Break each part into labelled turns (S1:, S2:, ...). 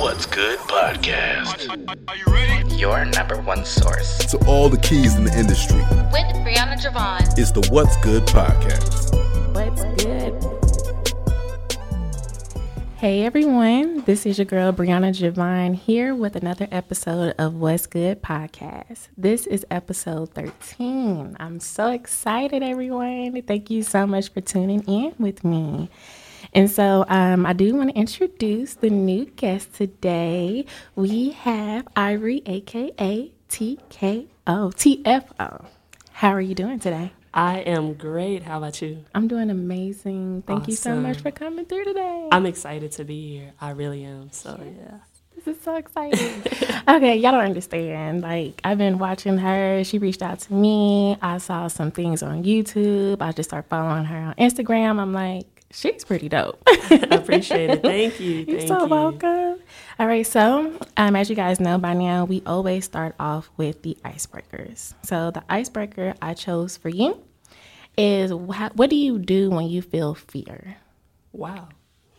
S1: What's Good podcast. Are, you ready?
S2: Your number one source.
S3: to all the keys in the industry.
S4: with Brianna Javon.
S3: It's the What's Good podcast.
S5: What's good? Hey everyone, this is your girl Brianna Javine here with another episode of What's Good podcast. This is episode 13. I'm so excited, everyone. Thank you so much for tuning in with me. And so um, I do want to introduce the new guest today. We have Ivory, aka TKO, TFO. How are you doing today?
S6: I am great. How about you?
S5: I'm doing amazing. Thank you so much for coming through today.
S6: I'm excited to be here. I really am. So yeah.
S5: This is so exciting. okay, y'all don't understand. Like, I've been watching her. She reached out to me. I saw some things on YouTube. I just started following her on Instagram. I'm like, she's pretty dope.
S6: I appreciate it. Thank you.
S5: You're
S6: Thank
S5: so
S6: you.
S5: welcome. All right, so um, as you guys know by now, we always start off with the icebreakers. So the icebreaker I chose for you is wha- what do you do when you feel fear?
S6: Wow.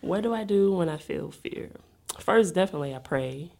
S6: what do I do when I feel fear? First, definitely I pray.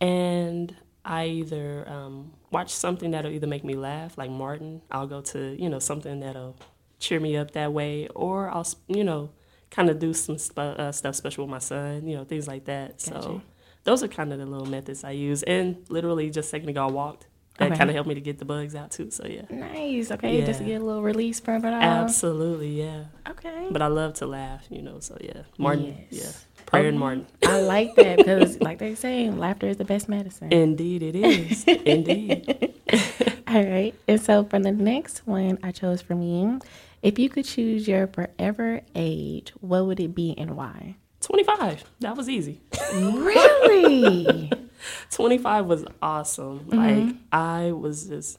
S6: And I either um, watch something that'll either make me laugh, like Martin. I'll go to, you know, something that'll cheer me up that way. Or I'll, you know, kind of do some sp- uh, stuff special with my son, you know, things like that.
S5: Gotcha.
S6: So those are kind of the little methods I use. And literally just a second ago I walked. That
S5: Okay.
S6: kind of helped me to get the bugs out too. So yeah.
S5: Nice. Okay, just to get a little release from it all.
S6: Absolutely, yeah.
S5: Okay.
S6: But I love to laugh, you know. So yeah, Martin,
S5: Yes.
S6: yeah, prayer and Martin.
S5: I like that because, like they say, laughter is the best medicine.
S6: Indeed, it is. Indeed.
S5: All right. And so for the next one I chose from you, if you could choose your forever age, what would it be and why?
S6: Twenty-five. That was easy.
S5: Really?
S6: Twenty-five was awesome.
S5: Mm-hmm.
S6: Like I was just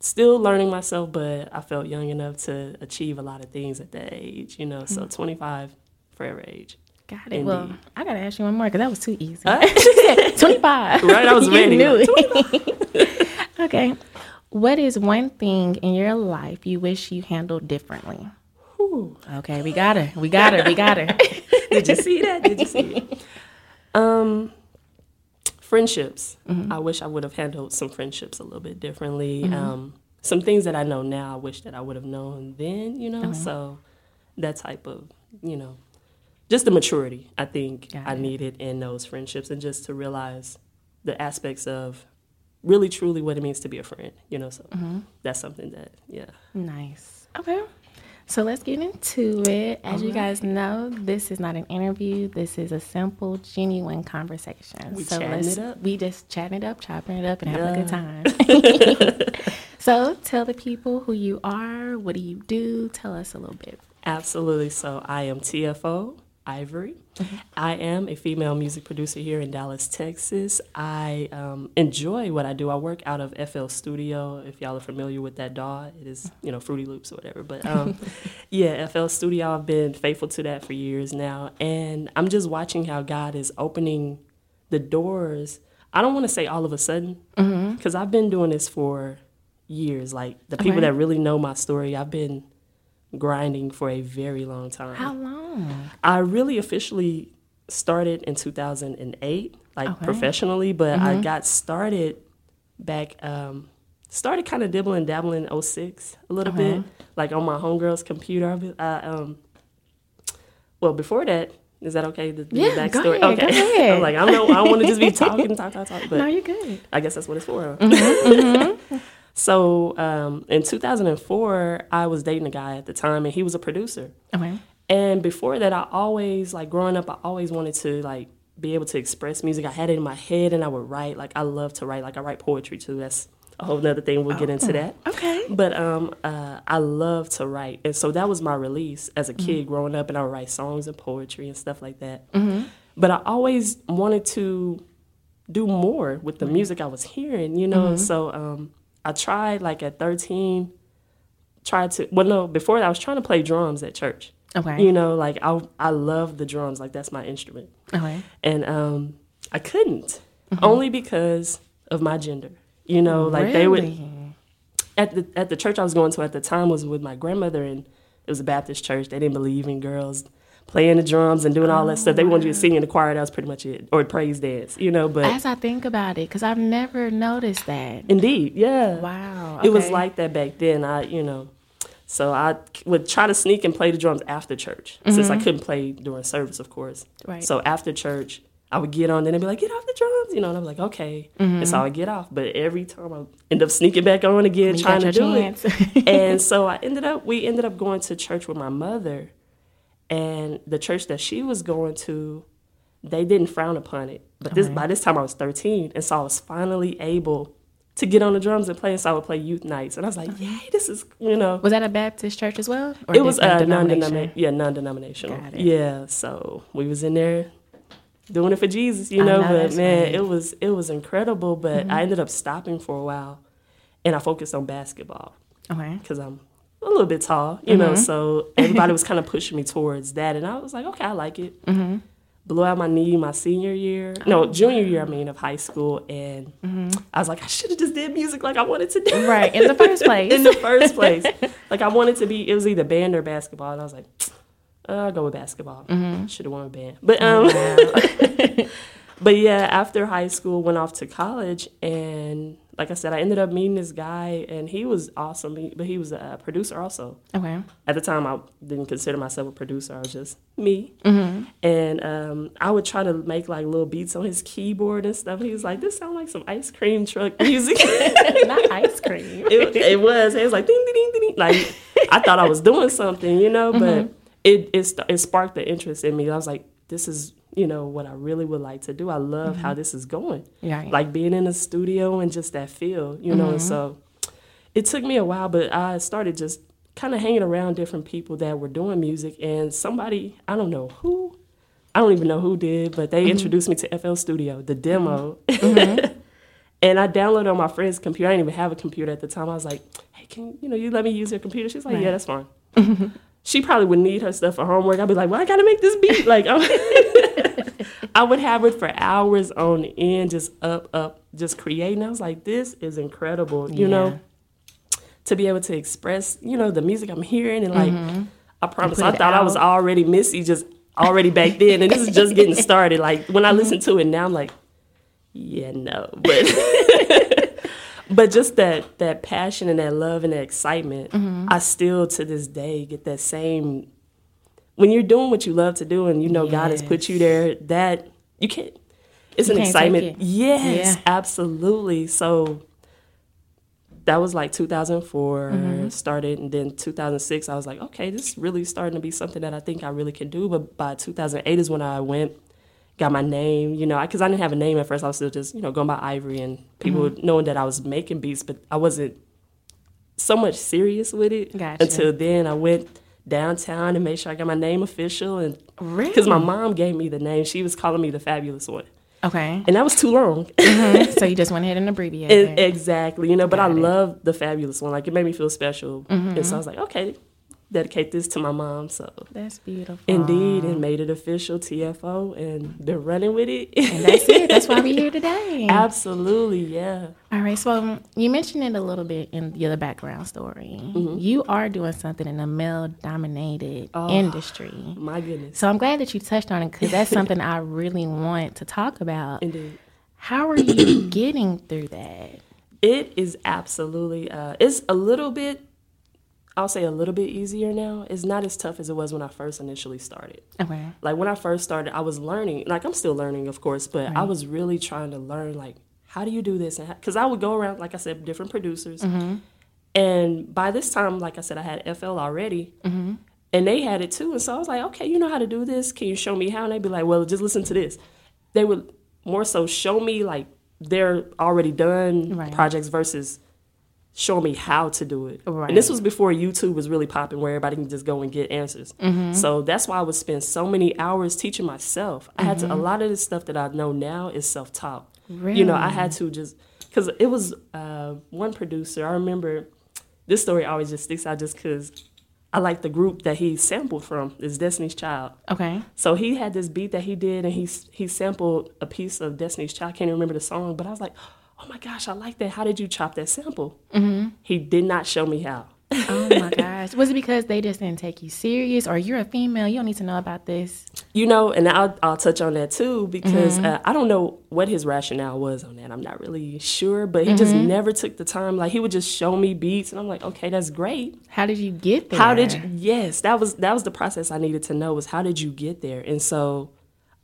S6: still learning myself, but I felt young enough to achieve a lot of things at that age. You know,
S5: Mm-hmm.
S6: so twenty-five, forever age.
S5: Got it. Well, I got to ask you one more because that was too easy.
S6: Huh?
S5: 25.
S6: Right, I was
S5: You
S6: ready.
S5: knew it. okay. What is one thing in your life you wish you handled differently?
S6: Whew.
S5: Okay, we got her. We got her. We got her.
S6: Did you see that? Did you see it? Um, friendships.
S5: Mm-hmm.
S6: I wish I would have handled some friendships a little bit differently. Um, some things that I know now, I wish that I would have known then. You know,
S5: Uh-huh.
S6: so that type of, you know, just the maturity I think
S5: Got
S6: I
S5: it.
S6: needed in those friendships, and just to realize the aspects of really truly what it means to be a friend. You know, so
S5: Mm-hmm.
S6: that's something that yeah.
S5: Nice. Okay. So let's get into it. As you guys know, this is not an interview. This is a simple, genuine conversation.
S6: We
S5: so
S6: chatting
S5: let's
S6: it up.
S5: we just chatting it up, chopping it up, and having a good time. so tell the people who you are. What do you do? Tell us a little bit.
S6: Absolutely. So I am TFO Ivory. I am a female music producer here in Dallas, Texas. I um, enjoy what I do. I work out of FL Studio. If y'all are familiar with that DAW, it is you know Fruity Loops or whatever. But um, yeah, FL Studio. I've been faithful to that for years now, and I'm just watching how God is opening the doors. I don't want to say all of a sudden because I've been doing this for years. Like the people that really know my story, I've been grinding for a very long time.
S5: How long?
S6: I really officially started in 2008, like
S5: Okay.
S6: professionally, but I got started back, um, started kind of dibbling, dabbling in 06 a little bit, like on my homegirl's computer. I, um, well, before that, is that okay? The, the
S5: Yeah, go
S6: backstory?
S5: ahead, go
S6: okay.
S5: ahead.
S6: I'm like, I don't want to just be talking, talk, talk, talk. But
S5: no, you're good.
S6: I guess that's what it's for.
S5: Mm-hmm,
S6: so um, in 2004, I was dating a guy at the time, and he was a producer.
S5: Okay.
S6: And before that, I always like growing up. I always wanted to like be able to express music. I had it in my head, and I would write. Like I love to write. Like I write poetry too. That's a whole nother thing. We'll get into that.
S5: Okay.
S6: But um, uh, I love to write, and so that was my release as a kid growing up, and I would write songs and poetry and stuff like that. But I always wanted to do more with the music I was hearing, you know. So um, I tried, like at thirteen, tried to. Well, no, before that, I was trying to play drums at church.
S5: Okay.
S6: You know, like I I love the drums, like that's my instrument,
S5: Okay.
S6: and um, I couldn't only because of my gender. You know, like they would at the at the church I was going to at the time was with my grandmother, and it was a Baptist church. They didn't believe in girls playing the drums and doing all that stuff. They wanted you to sing in the choir. That was pretty much it, or praise dance, you know. But
S5: As I think about it, because I've never noticed that.
S6: indeed, yeah,
S5: Wow.
S6: it was like that back then. I, you know, so I would try to sneak and play the drums after church, since I couldn't play during service, of course.
S5: Mm-hmm. Right.
S6: So after church, I would get on, then they'd be like, "Get off the drums," you know, and I'm like, "Okay," and so I would get off. But every time I end up sneaking back on again,
S5: Mm-hmm. You
S6: trying to do
S5: chance.
S6: it. and so I ended up, we ended up going to church with my mother, and the church that she was going to, they didn't frown upon it. But this by this time I was 13, and so I was finally able to get on the drums and play. And so I would play youth nights, and I was like, "Yay, this is you know."
S5: Was that a Baptist church as well? Or
S6: It was uh, non-denominational. Yeah, non-denominational. Yeah, so we was in there doing it for Jesus, you know.
S5: know,
S6: but man,
S5: right. Mm-hmm.
S6: it was it was incredible. But I ended up stopping for a while, and I focused on basketball
S5: Okay.
S6: because I'm a little bit tall, you
S5: Mm-hmm.
S6: know. So everybody was kind of pushing me towards that, and I was like, okay, I like it.
S5: Mm-hmm.
S6: Blew out my knee my senior year,
S5: Oh,
S6: no, junior year, I mean, of high school, and I was like, I should have just did music like I wanted to do.
S5: Mm-hmm. Right, in the first place.
S6: in the first place, like I wanted to be, it was either band or basketball, and I was like, uh, I'll go with basketball.
S5: Mm-hmm.
S6: Should have won band, but um,
S5: Wow.
S6: but yeah, after high school, went off to college, and like I said, I ended up meeting this guy, and he was awesome. But he was a producer also.
S5: okay.
S6: At the time, I didn't consider myself a producer. I was just me,
S5: Mm-hmm.
S6: and um, I would try to make like little beats on his keyboard and stuff. He was like, "This sounds like some ice cream truck music."
S5: Not ice cream.
S6: it, it was. It was like ding ding ding ding. Like I thought I was doing something, you know, but it, it it sparked the interest in me. I was like, this is you know what I really would like to do. I love how mm-hmm. this is going.
S5: Right.
S6: Like being in a studio and just that feel, you know. And mm-hmm. so it took me a while, but I started just kind of hanging around different people that were doing music, and somebody I don't know who. I don't even know who did, but they mm-hmm. introduced me to FL Studio, the demo. And I downloaded on my friend's computer. I didn't even have a computer at the time. I was like, "Hey, can you know you let me use your computer?" She's like, "Yeah, that's fine." she probably would need her stuff for homework. I'd be like, "Well, I gotta make this beat." Like, I'm I would have it for hours on end, just up, up, just creating. I was like, "This is incredible," you
S5: Yeah.
S6: know, to be able to express, you know, the music I'm hearing, and like, I promise, I thought I was already Missy, just already back then, and this is just getting started. Like when I listen to it now, I'm like, yeah, no, but but just that that passion and that love and that excitement,
S5: Mm-hmm.
S6: I still to this day get that same. When you're doing what you love to do, and you know God has put you there, that you can't. It's
S5: You
S6: an
S5: can't
S6: excitement.
S5: it.
S6: Yes,
S5: Yeah.
S6: absolutely. So that was like 2004
S5: Mm-hmm.
S6: started, and then 2006. I was like, okay, this is really starting to be something that I think I really can do. But by 2008 is when I went got my name, you know, because I, didn't have a name at first. I was still just, you know, going by Ivory and people
S5: Mm-hmm.
S6: knowing that I was making beats, but I wasn't so much serious with it
S5: Gotcha.
S6: until then. I went downtown and made sure I got my name official, and
S5: Really?
S6: because my mom gave me the name, she was calling me the fabulous one,
S5: Okay.
S6: and that was too long.
S5: so you just went ahead and abbreviated.
S6: E- exactly, you know. But I
S5: Got it. Mm-hmm.
S6: love the fabulous one. Like it made me feel special, and so I was like, okay, dedicate this to my mom. So
S5: That's beautiful.
S6: indeed, and made it official TFO, and they're running with it.
S5: And that's it. That's why we're here today.
S6: Absolutely, yeah.
S5: All right. So um, you mentioned it a little bit in the other background story.
S6: Mm-hmm.
S5: You are doing something in a male-dominated
S6: Oh.
S5: industry.
S6: My goodness.
S5: So I'm glad that you touched on it because that's something I really want to talk about.
S6: Indeed.
S5: How are you getting through that?
S6: It is absolutely uh it's a little bit I'll say a little bit easier now. It's not as tough as it was when I first initially started.
S5: Okay.
S6: Like when I first started, I was learning. Like I'm still learning, of course, but I was really trying to learn like how do you do this? And because I would go around, like I said, different producers, mm-hmm. and by this time, like I said, I had FL already, mm-hmm. and they had it too. And so I was like, okay, you know how to do this? Can you show me how? And they'd be like, well, just listen to this. They would more so show me like they're already done
S5: Right.
S6: projects versus show me how to do it.
S5: Right.
S6: And this was before YouTube was really popping where everybody can just go and get answers. So that's why I would spend so many hours teaching myself. I had to, a lot of the stuff that I know now is self taught. You know, I had to just, because it was uh, one producer, I remember this story always just sticks out just because I like the group that he sampled from, is Destiny's Child.
S5: Okay.
S6: So he had this beat that he did, and he he sampled a piece of Destiny's Child. I can't remember the song, but I was like, "Oh my gosh, I like that! How did you chop that sample?" Mm-hmm. He did not show me how.
S5: oh my gosh. Was it because they just didn't take you serious or you're a female? You don't need to know about this?
S6: You know, and I'll, I'll touch on that too because
S5: Mm-hmm.
S6: uh, I don't know what his rationale was on that. I'm not really sure, but he just
S5: Mm-hmm.
S6: never took the time. Like he would just show me beats, and I'm like, okay, that's great.
S5: How did you get there?
S6: How did you? Yes, that was that was the process I needed to know was how did you get there? And so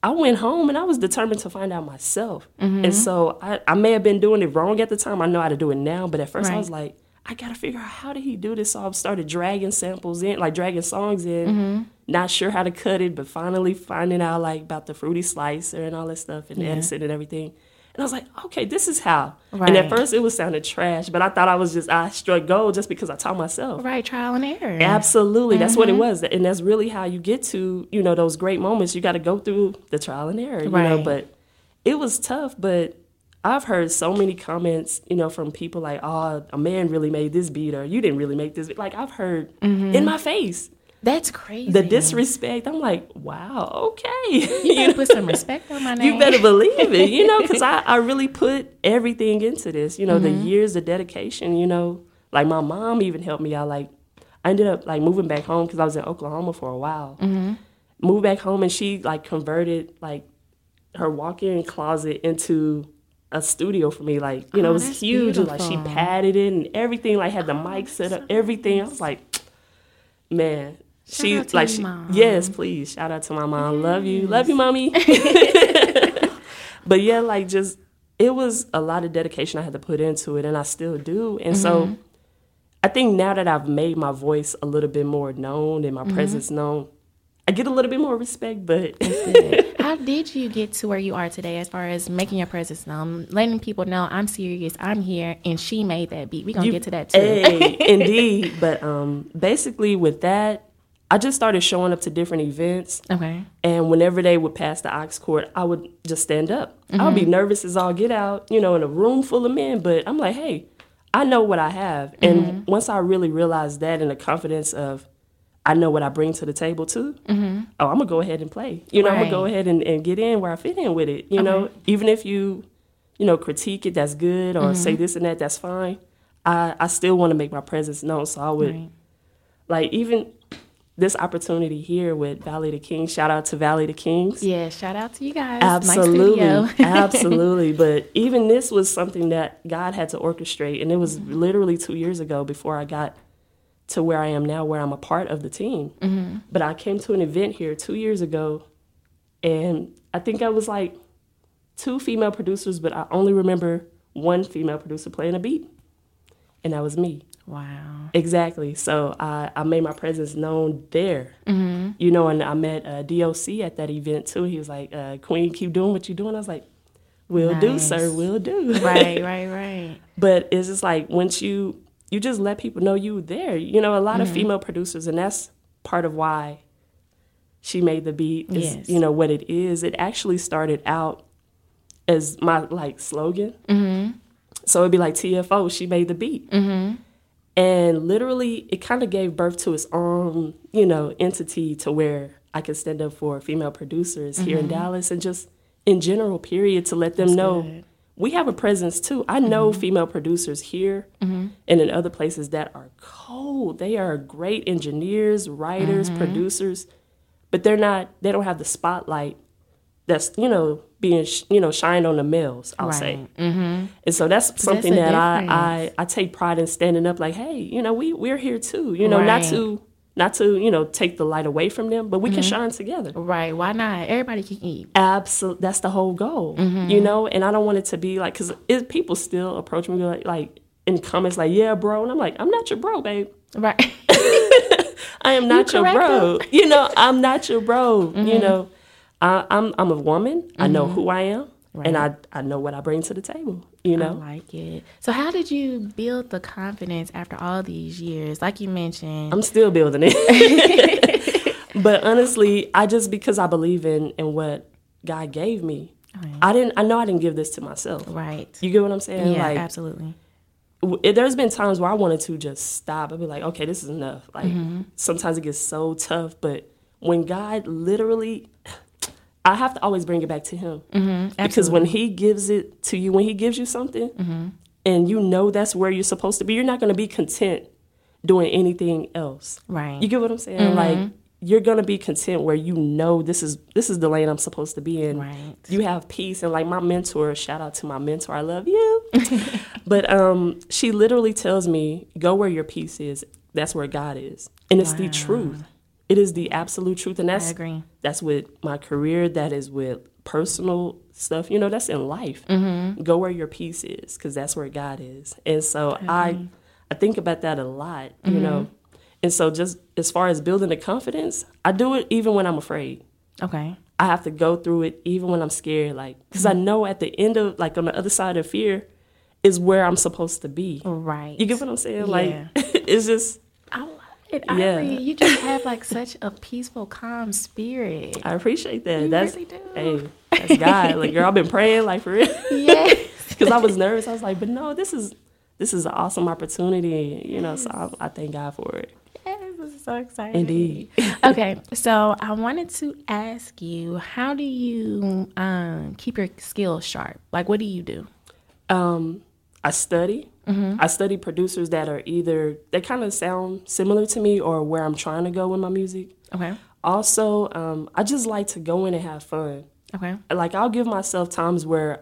S6: I went home and I was determined to find out myself.
S5: Mm-hmm.
S6: And so I, I may have been doing it wrong at the time. I know how to do it now, but at first I was like, I gotta figure out how did he do this. So I started dragging samples in, like dragging songs in,
S5: Mm-hmm.
S6: not sure how to cut it, but finally finding out like about the fruity slicer and all that stuff and
S5: Yeah.
S6: Edison and everything. And I was like, okay, this is how. And at first it was sounding trash, but I thought I was just I struck gold just because I taught myself.
S5: Right, trial and error.
S6: Absolutely, that's what it
S5: Mm-hmm.
S6: was, and that's really how you get to you know those great moments. You got to go through the trial and error, you know.
S5: Right.
S6: But it was tough. But I've heard so many comments, you know, from people like, "Oh, a man really made this beat," or "You didn't really make this." Beat. Like I've heard
S5: Mm-hmm.
S6: in my face
S5: That's crazy.
S6: the disrespect. I'm like, "Wow, okay."
S5: You better put some respect on my name.
S6: You better believe it, you know, because I, I really put everything into this, you know, the
S5: Mm-hmm.
S6: years, the dedication, you know. Like my mom even helped me out. Like I ended up like moving back home because I was in Oklahoma for a while.
S5: Mm-hmm.
S6: Moved back home and she like converted like her walk-in closet into a studio for me. Like you know,
S5: Oh,
S6: it was huge. and, Like she padded it and everything. Like had the mic set up, everything. I was like, man. She like she yes please shout out to my mom love you love you mommy but yeah, like just it was a lot of dedication I had to put into it, and I still do. And
S5: Mm-hmm.
S6: so I think now that I've made my voice a little bit more known and my
S5: Mm-hmm.
S6: presence known, I get a little bit more respect. But
S5: How did you get to where you are today as far as making your presence known, letting people know I'm serious, I'm here, and she made that beat? We're going to get to that too.
S6: hey, indeed. But um, basically, with that, I just started showing up to different events.
S5: Okay.
S6: And whenever they would pass the aux cord, I would just stand up. I
S5: Mm-hmm.
S6: would be nervous as all get out, you know, in a room full of men. But I'm like, hey, I know what I have.
S5: Mm-hmm.
S6: And once I really realized that and the confidence of, I know what I bring to the table too. Oh, I'm gonna go ahead and play. You know, I'm gonna go
S5: Mm-hmm.
S6: Ahead and, and get in where I fit in with it. You know, even if you, you know, critique it, that's good, or
S5: Mm-hmm.
S6: say this and that, that's fine. I I still want to make my presence known. So I would
S5: Right.
S6: like even this opportunity here with Valley the Kings. Shout out to Valley the Kings.
S5: Yeah, shout out to you guys.
S6: Absolutely, absolutely. But even this was something that God had to orchestrate, and it was literally two years ago before I got to where I am now, where I'm a part of the team.
S5: Mm-hmm.
S6: But I came to an event here two years ago, and I think I was like two female producers, but I only remember one female producer playing a beat, and that was me.
S5: Wow.
S6: Exactly. So I, I made my presence known there. Mm-hmm. You know, and I met uh, DOC at that event too. He was like, uh, "Queen, keep doing what you're doing." I was like, "Will do,
S5: Nice.
S6: sir. Will do."
S5: Right, right, right.
S6: but it's just like once you you just let people know you there. You know, a lot
S5: Mm-hmm.
S6: of female producers, and that's part of why she made the beat. Is,
S5: Yes.
S6: You know what it is. It actually started out as my like slogan.
S5: Mm-hmm.
S6: So it'd be like TFO. She made the beat.
S5: Mm-hmm.
S6: And literally, it kind of gave birth to its own, you know, entity to where I could stand up for female producers here in mm-hmm. Dallas and just in general, period, to let them know
S5: good.
S6: we have a presence too. I know mm-hmm. female producers here mm-hmm. and in other places that are cold. They are great engineers, writers, producers, but they're not, they don't have the spotlight that's, you know, being, sh- you know, shined on the males, I'll say.
S5: Mm-hmm.
S6: And so that's something
S5: a
S6: that I. I I take pride in standing up like, hey, you know, we we're here too. You know, not to not to, you know, take the light away from them, but we
S5: Mm-hmm.
S6: can shine together.
S5: Right. Why not? Everybody can eat.
S6: Absolutely, that's the whole goal.
S5: Mm-hmm.
S6: You know, and I don't want it to be like cuz people still approach me like like in comments like, "Yeah, bro." And I'm like, "I'm not your bro, babe.
S5: Right.
S6: I am not your
S5: correct
S6: bro. You know, I'm not your bro.
S5: Mm-hmm.
S6: You know, I, I'm I'm a woman. I know who I am, and I I know what I bring to the table. You
S5: I
S6: know,
S5: like it. So, how did you build the confidence after all these years? Like you mentioned,
S6: I'm still building it. but honestly, I just because I believe in in what God gave me.
S5: Right.
S6: I didn't. I know I didn't give this to myself.
S5: right?
S6: You get what I'm saying?
S5: Yeah,
S6: like,
S5: absolutely.
S6: there's been times where I wanted to just stop. I'd be like, okay, this is enough. Like
S5: Mm-hmm.
S6: sometimes it gets so tough, but when God literally, I have to always bring it back to Him
S5: Mm-hmm.
S6: because when He gives it to you, when He gives you something,
S5: Mm-hmm.
S6: and you know that's where you're supposed to be, you're not going to be content doing anything else.
S5: Right.
S6: You get what I'm saying? Like you're gonna be content where you know this is this is the lane I'm supposed to be in.
S5: Right.
S6: You have peace and like my mentor, shout out to my mentor, I love you. but um she literally tells me, go where your peace is. That's where God is. And it's the truth. It is the absolute truth. And that's
S5: agree.
S6: That's with my career, that is with personal stuff. You know, that's in life.
S5: Mm-hmm.
S6: Go where your peace is, because that's where God is. And so I I think about that a lot, you
S5: Mm-hmm.
S6: know. And so just as far as building the confidence, I do it even when I'm afraid.
S5: Okay.
S6: I have to go through it even when I'm scared, like because
S5: Mm-hmm.
S6: I know at the end of like on the other side of fear is where I'm supposed to be.
S5: Right.
S6: You get what I'm saying? Like
S5: Yeah.
S6: it's just
S5: it.
S6: Yeah.
S5: Ivory. You just have like such a peaceful, calm spirit.
S6: I appreciate that.
S5: You
S6: that's
S5: really do.
S6: hey, that's God. like girl, I've been praying like for real.
S5: yes.
S6: because I was nervous. I was like, but no, this is this is an awesome opportunity, you know. So I, I thank God for it.
S5: Yes, this is so exciting.
S6: Indeed.
S5: okay, so I wanted to ask you, how do you um, keep your skills sharp? Like, what do you do?
S6: Um, I study. I study producers that are either they kind of sound similar to me or where I'm trying to go with my music.
S5: Okay.
S6: Also, um, I just like to go in and have fun.
S5: Okay.
S6: Like I'll give myself times where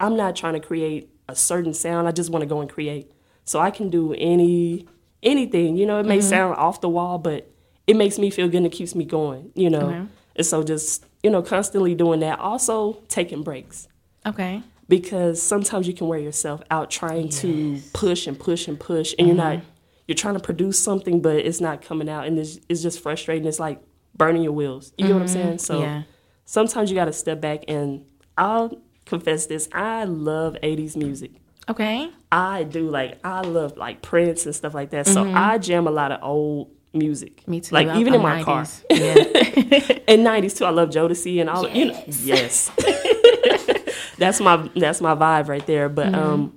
S6: I'm not trying to create a certain sound. I just want to go and create. So I can do any anything. You know, it may sound off the wall, but it makes me feel good and it keeps me going. You know,
S5: Okay.
S6: and so just you know constantly doing that. Also taking breaks
S5: Okay.
S6: Because sometimes you can wear yourself out trying to push and push and push, and you're not. You're trying to produce something, but it's not coming out, and it's, it's just frustrating. It's like burning your wheels. You get what I'm saying? So
S5: Yeah.
S6: sometimes you got to step back and I'll confess this I love 80s music.
S5: Okay.
S6: I do like I love like Prince and stuff like that. So I jam a lot of old music.
S5: Mm-hmm. Me too.
S6: Like
S5: I'm-
S6: even in my car.
S5: 90s. Yeah.
S6: And 90s too. I love Jodeci and all you know. Yes. that's my that's my vibe right there, but
S5: Mm-hmm.
S6: um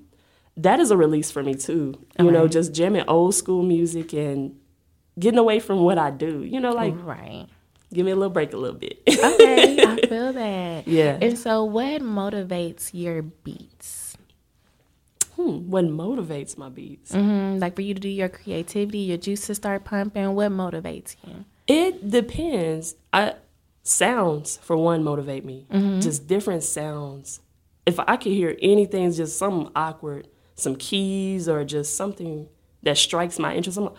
S6: that is a release for me too. You know, just jamming old school music and getting away from what I do. You know, like
S5: right.
S6: give me a little break a little bit.
S5: Okay. I feel that.
S6: Yeah.
S5: And so, what motivates your beats?
S6: Hmm, what motivates my beats?
S5: Mm, like for you to do your creativity, your juices start pumping. What motivates you?
S6: It depends. I sounds for one motivate me. Just different sounds. If I could hear anything, just something awkward, some keys or just something that strikes my interest, like,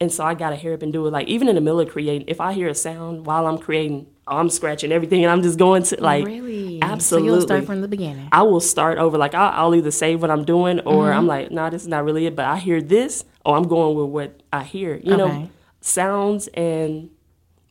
S6: and so I gotta hear up and do it. Like even in the middle of creating, if I hear a sound while I'm creating, I'm scratching everything and I'm just going to like
S5: really?
S6: absolutely.
S5: So you'll start from the beginning.
S6: I will start over. Like I'll, I'll either save what I'm doing, or mm-hmm. I'm like, nah, this is not really it. But I hear this, or I'm going with what I hear. You know, sounds and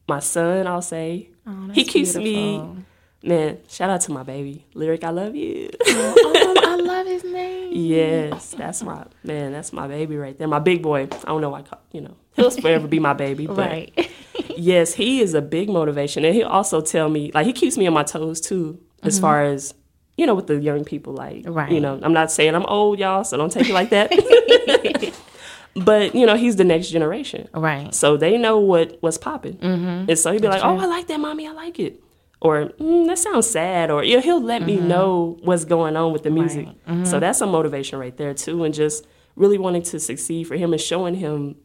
S6: my son. I'll say
S5: Oh,
S6: he keeps
S5: beautiful.
S6: me. Man, shout out to my baby, lyric. I love you.
S5: oh, oh I love his name.
S6: yes, that's my man. That's my baby right there. My big boy. I don't know why. I call, you know, he'll forever be my baby. But
S5: Right.
S6: yes, he is a big motivation, and he'll also tell me like he keeps me on my toes too, as mm-hmm. far as you know, with the young people. Like,
S5: Right.
S6: you know, I'm not saying I'm old, y'all, so don't take it like that. but you know, he's the next generation,
S5: right.
S6: so they know what what's popping, mm-hmm. and so he'd be like, "Oh, I like that, mommy, I like it." Or mm, that sounds sad, or you know, he'll let me mm-hmm. know what's going on with the music. So mm-hmm. that's a motivation right there too, and just really wanting to succeed for him and showing him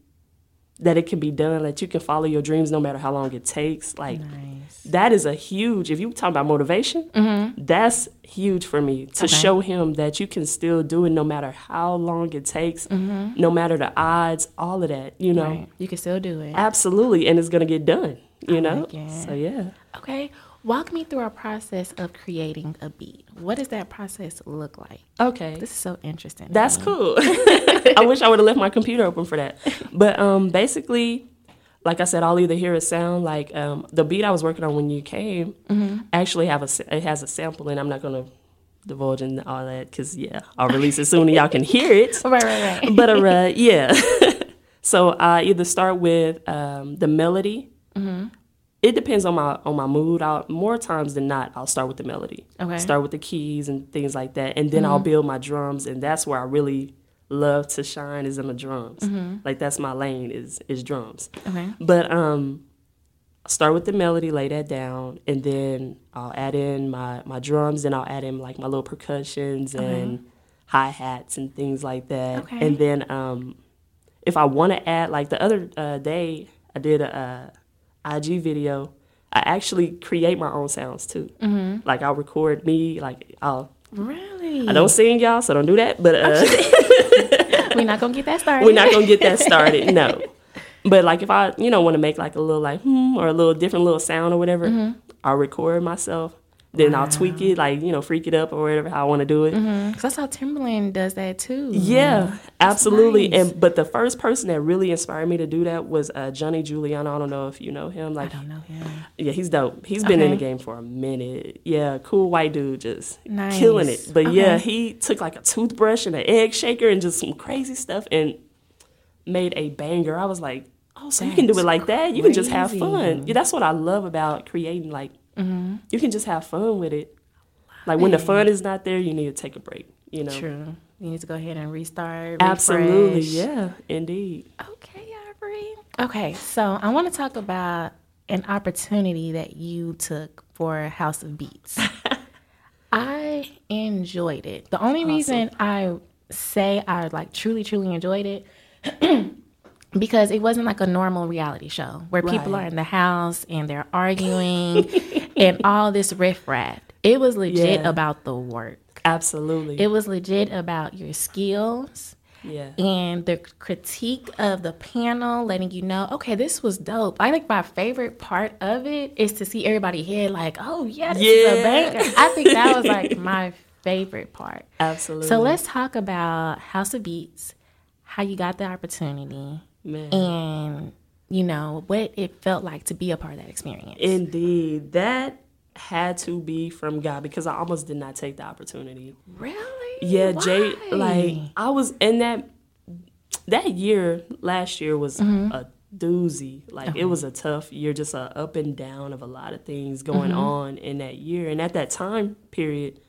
S6: that it can be done, that you can follow your dreams no matter how long it takes. Like
S5: Nice.
S6: that is a huge. If you talk about motivation, mm-hmm. that's huge for me to show him that you can still do it no matter how long it takes, no matter the odds, all of that. You know,
S5: Right. You can still do it.
S6: absolutely, and it's gonna get done. You know,
S5: like
S6: so yeah.
S5: Okay. Walk me through a process of creating a beat. What does that process look like?
S6: Okay,
S5: This is so interesting.
S6: That's cool. I wish I would have left my computer open for that. But um, basically, like I said, I'll either hear a sound like um, the beat I was working on when you came. Actually, have a it has a sample, and I'm not gonna divulge in all that because yeah, I'll release it soon and y'all can hear it.
S5: Right, right, right.
S6: But uh, yeah, so I either start with um, the melody. It depends on my on my mood. I'll, more times than not, I'll start with the melody.
S5: Okay.
S6: Start with the keys and things like that, and then I'll build my drums, and that's where I really love to shine is in the drums. Like that's my lane is is drums.
S5: Okay.
S6: But um, I'll start with the melody, lay that down, and then I'll add in my my drums, and I'll add in like my little percussions and hi hats and things like that,
S5: Okay.
S6: and then um, if I want to add, like the other uh, day, I did a, uh IG video. I actually create my own sounds too. Mm-hmm. Like I'll record me, like I'll.
S5: Really?
S6: I don't sing y'all, so don't do that. But uh,
S5: We're not gonna get that started.
S6: we're not gonna get that started. No. But like if I, you know, want to make like a little like hmm or a little different little sound or whatever,
S5: Mm-hmm.
S6: I'll record myself. Then I'll tweak it, like you know, freak it up or whatever how I want to do it.
S5: Because I saw Timbaland does that too.
S6: Yeah, absolutely.
S5: nice.
S6: And but the first person that really inspired me to do that was uh, Johnny Juliano. I don't know if you know him. Like,
S5: I don't know him.
S6: yeah, he's dope. He's been in the game for a minute. Yeah, cool white dude, just
S5: Nice.
S6: killing it. But yeah, he took like a toothbrush and an egg shaker and just some crazy stuff and made a banger. I was like, oh, so you can do it like that. You can just have fun. Yeah, that's what I love about creating. Like,
S5: Mm-hmm.
S6: you can just have fun with it. Like when the fun is not there, you need to take a break. You know.
S5: True. You need to go ahead and restart.
S6: Absolutely,
S5: refresh.
S6: yeah, indeed.
S5: Okay, Ivory. Okay, so I want to talk about an opportunity that you took for House of Beats. I enjoyed it. The only reason I say I like truly, truly enjoyed it because it wasn't like a normal reality show where people are in the house and they're arguing and all this riffraff. It was legit
S6: Yeah.
S5: about the work.
S6: Absolutely.
S5: It was legit about your skills
S6: yeah.
S5: and the critique of the panel letting you know, okay, this was dope. I think my favorite part of it is to see everybody here like, oh yeah, this is a
S6: Yeah.
S5: banger. I think that was like my favorite part.
S6: Absolutely.
S5: So let's talk about House of Beats, how you got the opportunity,
S6: Man.
S5: and you know what it felt like to be a part of that experience.
S6: Indeed. That had to be from God because I almost did not take the opportunity.
S5: really?
S6: Yeah, Jay like I was in that that year last year was
S5: Mm-hmm.
S6: a doozy. Like it was a tough year, just a up and down of a lot of things going
S5: Mm-hmm.
S6: on in that year. And at that time period,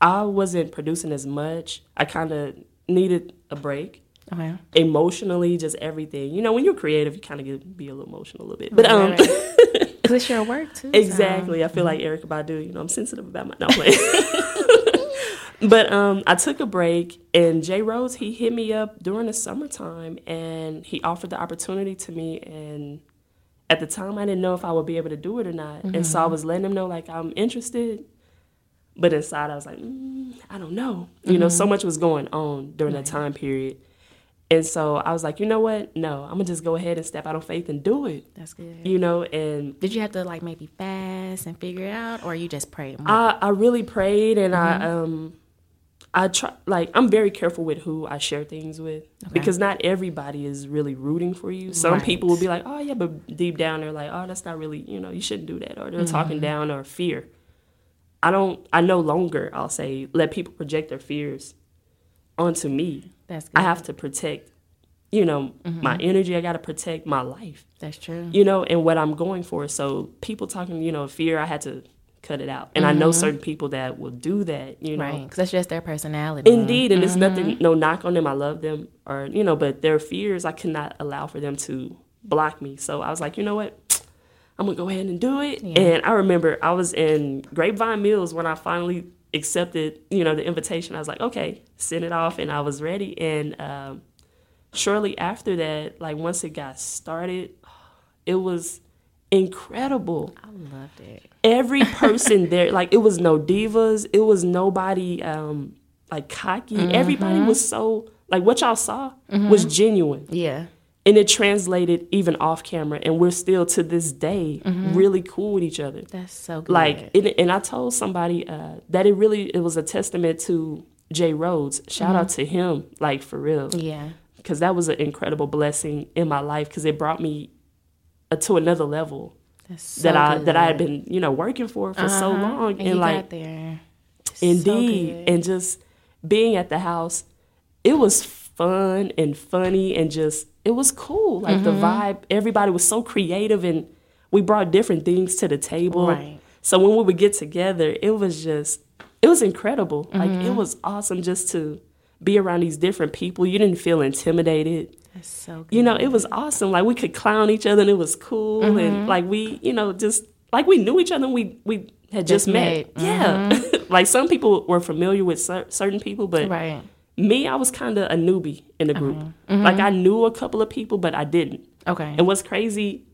S6: I wasn't producing as much. I kind of needed a break.
S5: Okay.
S6: emotionally, just everything. You know, when you're creative, you kind of get be a little emotional a little bit. But um,
S5: Right, right. it's your work too. so-
S6: exactly, I feel like Erykah Badu. You know, I'm sensitive about my no but um, I took a break, and Jay Rose he hit me up during the summertime, and he offered the opportunity to me. And at the time, I didn't know if I would be able to do it or not, and so I was letting him know like I'm interested. But inside, I was like, mm, I don't know. You know, so much was going on during that time period. And so I was like, you know what? No, I'm gonna just go ahead and step out on faith and do it.
S5: That's good.
S6: You know, and
S5: Did you have to like maybe fast and figure it out, or you just prayed more?
S6: I I really prayed and
S5: Mm-hmm.
S6: I um I try like I'm very careful with who I share things with because not everybody is really rooting for you. Some
S5: Right.
S6: people will be like, "Oh yeah," but deep down they're like, "Oh, that's not really, you know, you shouldn't do that," or they're talking
S5: Mm-hmm.
S6: down or fear. I don't. I no longer. I'll say let people project their fears onto me.
S5: That's good.
S6: I have to protect, you know,
S5: Mm-hmm.
S6: my energy. I got to protect my life,
S5: That's true.
S6: you know, and what I'm going for. So people talking, you know, fear, I had to cut it out. And I know certain people that will do that, you know.
S5: Mm-hmm. Right, because that's just their personality.
S6: Indeed, and it's
S5: Mm-hmm.
S6: nothing, no knock on them. I love them, or you know, but their fears, I could not allow for them to block me. So I was like, you know what, I'm gonna go ahead and do it. And I remember I was in Grapevine Mills when I finally accepted, you know, the invitation. I was like, okay, send it off, and I was ready. And um, shortly after that, like once it got started, it was incredible.
S5: I loved it.
S6: every person there like it was no divas. It was nobody um like cocky. Everybody was so like what y'all saw was genuine.
S5: Yeah,
S6: and it translated even off camera and we're still to this day really cool with each other
S5: that's so good.
S6: like and, and i told somebody uh that it really it was a testament to jay rhodes shout out to him like for real
S5: yeah,
S6: because that was an incredible blessing in my life because it brought me uh, to another level
S5: that's so
S6: that I
S5: good.
S6: that I had been you know working for for so
S5: Uh-huh.
S6: long
S5: and,
S6: and, like.
S5: So
S6: indeed
S5: good.
S6: and just being at the house it was fun and funny and just it was cool like the
S5: Mm-hmm.
S6: vibe everybody was so creative and we brought different things to the table
S5: Right.
S6: so when we would get together it was just it was incredible like
S5: Mm-hmm.
S6: it was awesome just to be around these different people you didn't feel intimidated
S5: that's so good.
S6: you know, it was awesome. Like we could clown each other and it was cool.
S5: Mm-hmm.
S6: And like we, you know, just like we knew each other and we, we had just,
S5: Just
S6: met.
S5: met. Mm-hmm.
S6: Yeah. like some people were familiar with cer- certain people, but
S5: right.
S6: Me, I was kind of a newbie in the group. Uh-huh. Mm-hmm. Like I knew a couple of people, but I didn't.
S5: Okay.
S6: And what's crazy,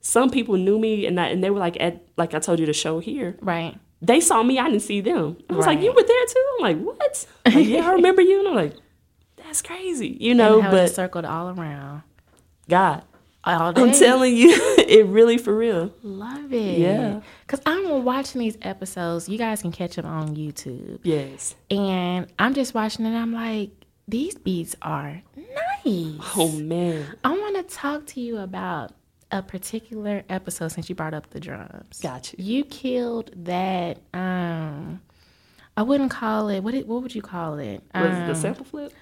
S6: some people knew me, and I, and they were like at like I told you the show here.
S5: right.
S6: They saw me, I didn't see them. I was like, "You were there too?" I'm like, "What?" Like, yeah, I remember you. And I'm like, "That's crazy," you know.
S5: and how it
S6: but
S5: circled all around.
S6: God,
S5: All day.
S6: I'm telling you, it really for real.
S5: Love it.
S6: Yeah.
S5: Cause I'm watching these episodes. You guys can catch them on YouTube,
S6: Yes.
S5: and I'm just watching it. I'm like, these beats are nice.
S6: Oh man,
S5: I want to talk to you about a particular episode since you brought up the drums.
S6: Gotcha. you.
S5: Killed that. Um, I wouldn't call it. What? It, what would you call it?
S6: was it
S5: Um,
S6: the sample flip?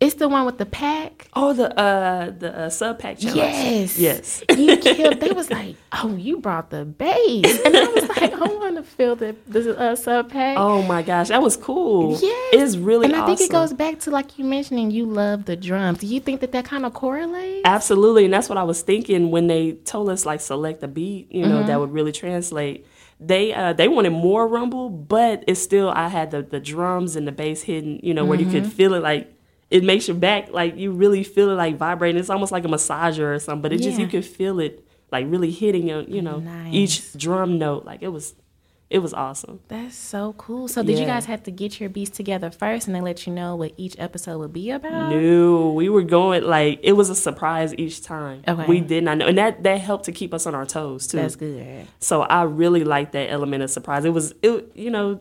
S5: It's the one with the pack.
S6: Oh, the uh the uh, sub pack challenge.
S5: Yes.
S6: Yes.
S5: You killed. They was like, oh, you brought the bass, and I was like, I want to feel the the uh, sub pack.
S6: Oh my gosh, that was cool.
S5: Yes.
S6: It's really
S5: And I think it goes back to like you mentioning you love the drums. Do you think that that kind of correlates?
S6: Absolutely, and that's what I was thinking when they told us like select a beat, you know,
S5: Mm-hmm.
S6: that would really translate. They uh they wanted more rumble, but it's still I had the the drums and the bass hidden, you know, where you
S5: Mm-hmm.
S6: could feel it like it makes your back like you really feel it like vibrating. It's almost like a massager or something, but it just you can feel it like really hitting your, you know,
S5: Nice.
S6: each drum note. Like it was it was awesome.
S5: That's so cool. So did you guys have to get your beats together first and then let you know what each episode would be about?
S6: No, we were going like it was a surprise each time.
S5: Okay.
S6: We did not know, and that that helped to keep us on our toes too.
S5: That's good.
S6: So I really liked that element of surprise. It was, it, you know,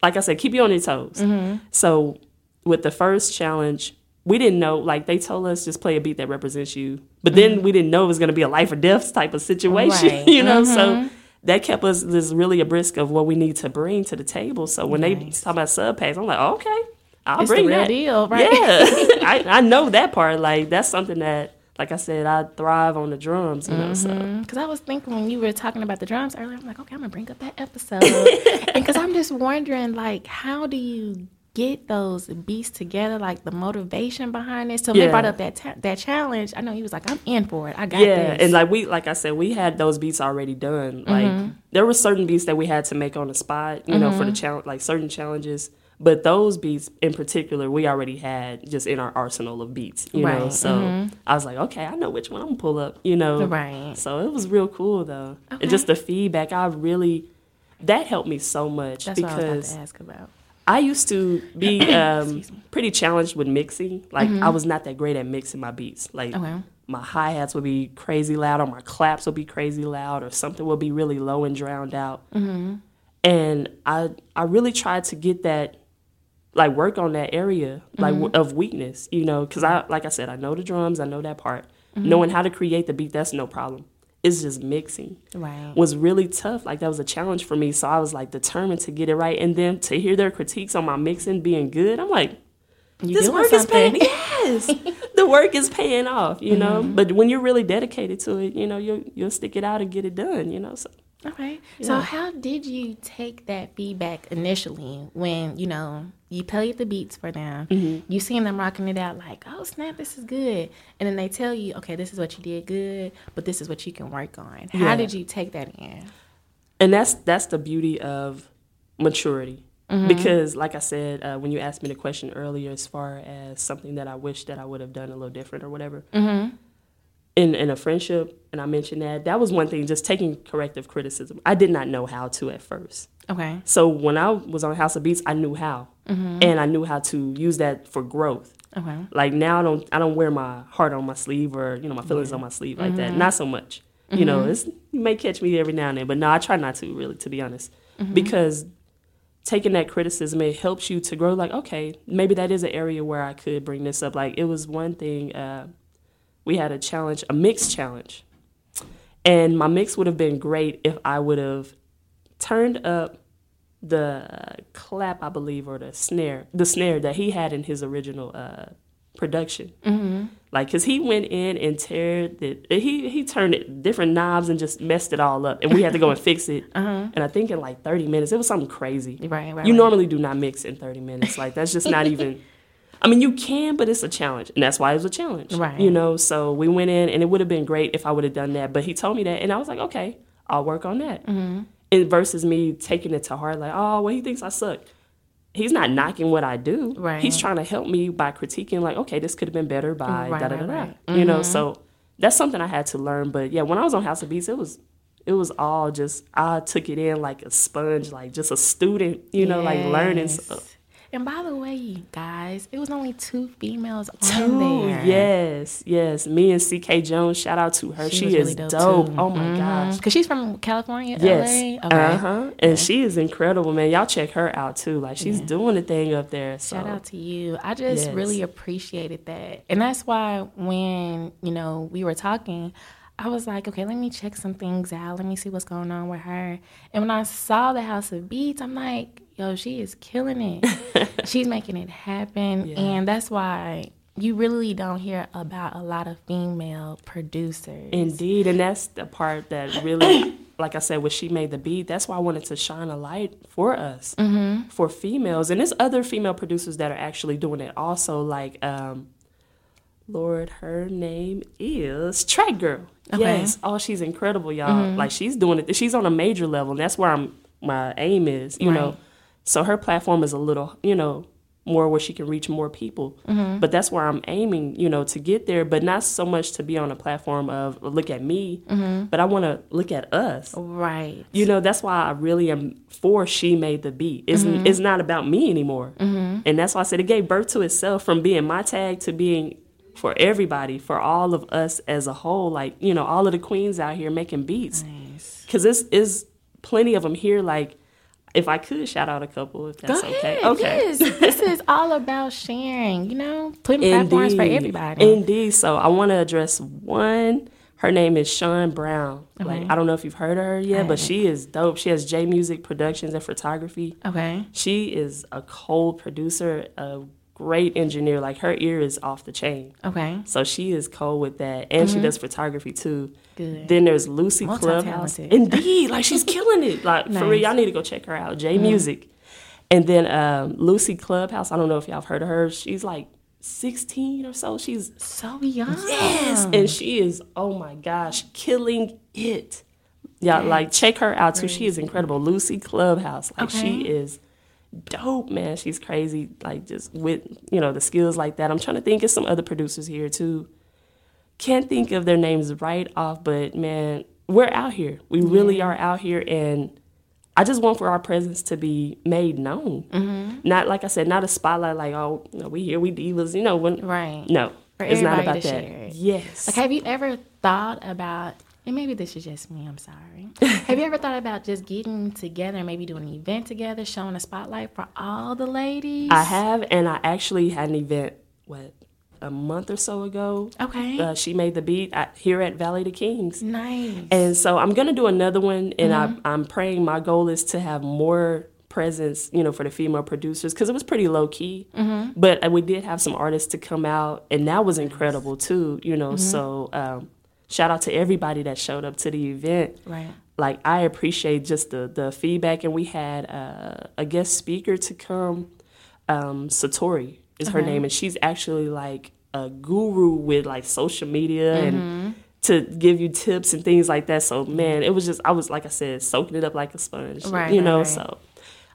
S6: like I said, keep you on your toes.
S5: Mm-hmm.
S6: So with the first challenge, we didn't know. Like they told us, just play a beat that represents you. But then we didn't know it was going to be a life or death type of situation.
S5: Mm-hmm. Right. Mm-hmm.
S6: You know, so that kept us this really a brisk of what we need to bring to the table. So when they talk about sub packs, I'm like, okay, I'll
S5: It's the
S6: bring
S5: real
S6: that.
S5: deal, right?
S6: Yeah, I, I know that part. Like that's something that, like I said, I thrive on the drums. You know, so.
S5: Because I was thinking when you were talking about the drums earlier, I'm like, okay, I'm gonna bring up that episode. and because I'm just wondering, like, how do you get those beats together, like the motivation behind it? So when they brought up that ta- that challenge, I know he was like, I'm in for it. I got
S6: yeah
S5: this.
S6: and like we like i said we had those beats already done like
S5: Mm-hmm.
S6: there were certain beats that we had to make on the spot you know for the challenge like certain challenges but those beats in particular we already had just in our arsenal of beats you know
S5: Right,
S6: so i was like okay i know which one i'm gonna pull up you know
S5: Right.
S6: so it was real cool though
S5: Okay.
S6: and just the feedback i really that helped me so much
S5: That's what I was
S6: because
S5: about to ask about.
S6: I used to be um, pretty challenged with mixing. Like I was not that great at mixing my beats. Like
S5: Mm-hmm. Okay.
S6: my hi hats would be crazy loud, or my claps would be crazy loud, or something would be really low and drowned out.
S5: Mm-hmm.
S6: And I I really tried to get that, like work on that area like
S5: Mm-hmm.
S6: w of weakness. You know, because I like I said, I know the drums, I know that part.
S5: Mm-hmm.
S6: Knowing how to create the beat, that's no problem. It's just mixing
S5: Right.
S6: was really tough. Like that was a challenge for me. So I was like determined to get it right. And then to hear their critiques on my mixing being good, I'm like,
S5: You
S6: this work is paying. Yes, the work is paying off. You know.
S5: Mm-hmm.
S6: But when you're really dedicated to it, you know, you'll you'll stick it out and get it done. You know. So
S5: Okay. So how did you take that feedback initially when, you know, you played the beats for them,
S6: Mm-hmm.
S5: you seen them rocking it out like, oh snap, this is good. And then they tell you, okay, this is what you did good, but this is what you can work on. How
S6: Yeah.
S5: did you take that in?
S6: and that's that's the beauty of maturity
S5: Mm-hmm.
S6: because like i said uh, when you asked me the question earlier as far as something that i wish that i would have done a little different or whatever
S5: Mm-hmm.
S6: In, in a friendship and i mentioned that that was one thing just taking corrective criticism i did not know how to at first
S5: Okay.
S6: so when i was on house of beats i knew how
S5: Mm-hmm.
S6: and i knew how to use that for growth
S5: Okay.
S6: like now I don't I don't wear my heart on my sleeve or you know my feelings on my sleeve like
S5: Mm-hmm.
S6: that. Not so much. You know, it's you may catch me every now and then, but no, I try not to really to be honest.
S5: Mm-hmm.
S6: Because taking that criticism it helps you to grow like okay, maybe that is an area where I could bring this up. Like it was one thing uh, we had a challenge, a mix challenge. And my mix would have been great if I would have turned up the clap, I believe, or the snare, the snare that he had in his original uh, production. Mm-hmm. Like, cause he went in and teared it. He he turned it different knobs and just messed it all up, and we had to go and fix it. And I think in like thirty minutes, it was something crazy.
S5: Right, right,
S6: You
S5: right.
S6: normally do not mix in thirty minutes. Like that's just not even. I mean, you can, but it's a challenge, and that's why it was a challenge.
S5: Right.
S6: You know, so we went in, and it would have been great if I would have done that. But he told me that, and I was like, okay, I'll work on that.
S5: Mm-hmm.
S6: And versus me taking it to heart, like, oh, well, he thinks I suck. he's not knocking what I do.
S5: Right.
S6: He's trying to help me by critiquing, like, okay, this could have been better by da da da da.
S5: Mm-hmm.
S6: You know, so that's something I had to learn. But yeah, when I was on House of Beats, it was it was all just I took it in like a sponge, like just a student, you know, like learning stuff.
S5: And by the way, guys, it was only two females on
S6: Two,
S5: there.
S6: yes, yes. Me and CK Jones, shout out to her.
S5: She
S6: She, is
S5: really dope,
S6: dope. Oh my gosh.
S5: Because she's from California,
S6: Yes.
S5: LA. Okay.
S6: Uh huh. And she is incredible, man. Y'all check her out too. Like she's doing the thing up there. So
S5: Shout out to you. I just
S6: Yes.
S5: really appreciated that. And that's why when, you know, we were talking, I was like, okay, let me check some things out. Let me see what's going on with her. And when I saw the House of Beats, I'm like, yo, she is killing it. She's making it happen.
S6: Yeah.
S5: And that's why you really don't hear about a lot of female producers.
S6: Indeed, and that's the part that really, like I said, when she made the beat, that's why I wanted to shine a light for us,
S5: Mm-hmm.
S6: for females, and there's other female producers that are actually doing it also. Like, um, Lord, her name is Track Girl.
S5: Okay. Mm-hmm.
S6: Yes, oh, she's incredible, y'all. Like she's doing it. She's on a major level, and that's where I'm. My aim is, you know. So her platform is a little, you know, more where she can reach more people.
S5: Mm-hmm.
S6: But that's where I'm aiming, you know, to get there. But not so much to be on a platform of look at me,
S5: Mm-hmm.
S6: but I want to look at us.
S5: right.
S6: You know, that's why I really am for she made the beat. It's
S5: Mm-hmm.
S6: it's not about me anymore, and that's why I said it gave birth to itself from being my tag to being for everybody, for all of us as a whole. Like you know, all of the queens out here making beats,
S5: Nice.
S6: because this is plenty of them here. Like, if I could shout out a couple, if that's okay. Okay.
S5: Yes. this is all about sharing, you know, putting platforms for everybody.
S6: Indeed. So I want to address one. Her name is Sean Brown. Like I don't know if you've heard of her yet, but she is dope. She has J Music Productions and Photography.
S5: okay.
S6: She is a cold producer, a great engineer. Like her ear is off the chain.
S5: Okay.
S6: So she is cold with that, and she does photography too.
S5: Mm-hmm. Good.
S6: Then there's Lucy Clubhouse. Indeed, like she's killing it. Like for
S5: Nice. Mm-hmm.
S6: real, y'all need to go check her out. J Music, and then um, Lucy Clubhouse. I don't know if y'all have heard of her. She's like 16 or so. She's
S5: So young.
S6: yes, and she is oh my gosh, killing it. Yeah, like check her out too. She is incredible. Lucy Clubhouse, like she is dope, man. She's crazy. Like just with you know the skills like that. I'm trying to think of some other producers here too. Can't think of their names right off, but man, we're out here. We really are out here, and I just want for our presence to be made known.
S5: Mm-hmm.
S6: Not like I said, not a spotlight. Like oh, you know, we here, we divas. You know when
S5: Right.
S6: no,
S5: For
S6: it's not about that.
S5: share.
S6: Yes.
S5: Like, have you ever thought about, and maybe this is just me, I'm sorry. have you ever thought about just getting together maybe doing an event together, showing a spotlight for all the ladies?
S6: I have, and I actually had an event what a month or so ago.
S5: Okay.
S6: Uh, she made the beat at, here at Valley of the Kings,
S5: nice.
S6: and so I'm gonna do another one. And
S5: Mm-hmm.
S6: I, I'm praying. My goal is to have more presence, you know, for the female producers because it was pretty low key.
S5: Mm-hmm.
S6: But uh, we did have some artists to come out, and that was incredible too. You know,
S5: Mm-hmm.
S6: so um, shout out to everybody that showed up to the event
S5: right.
S6: like I appreciate just the the feedback, and we had uh, a guest speaker to come. Um, Satori is her name, and she's actually like a guru with like social media
S5: Mm-hmm.
S6: and to give you tips and things like that. So man, it was just I was like I said, soaking it up like a sponge,
S5: Right,
S6: you know.
S5: right.
S6: So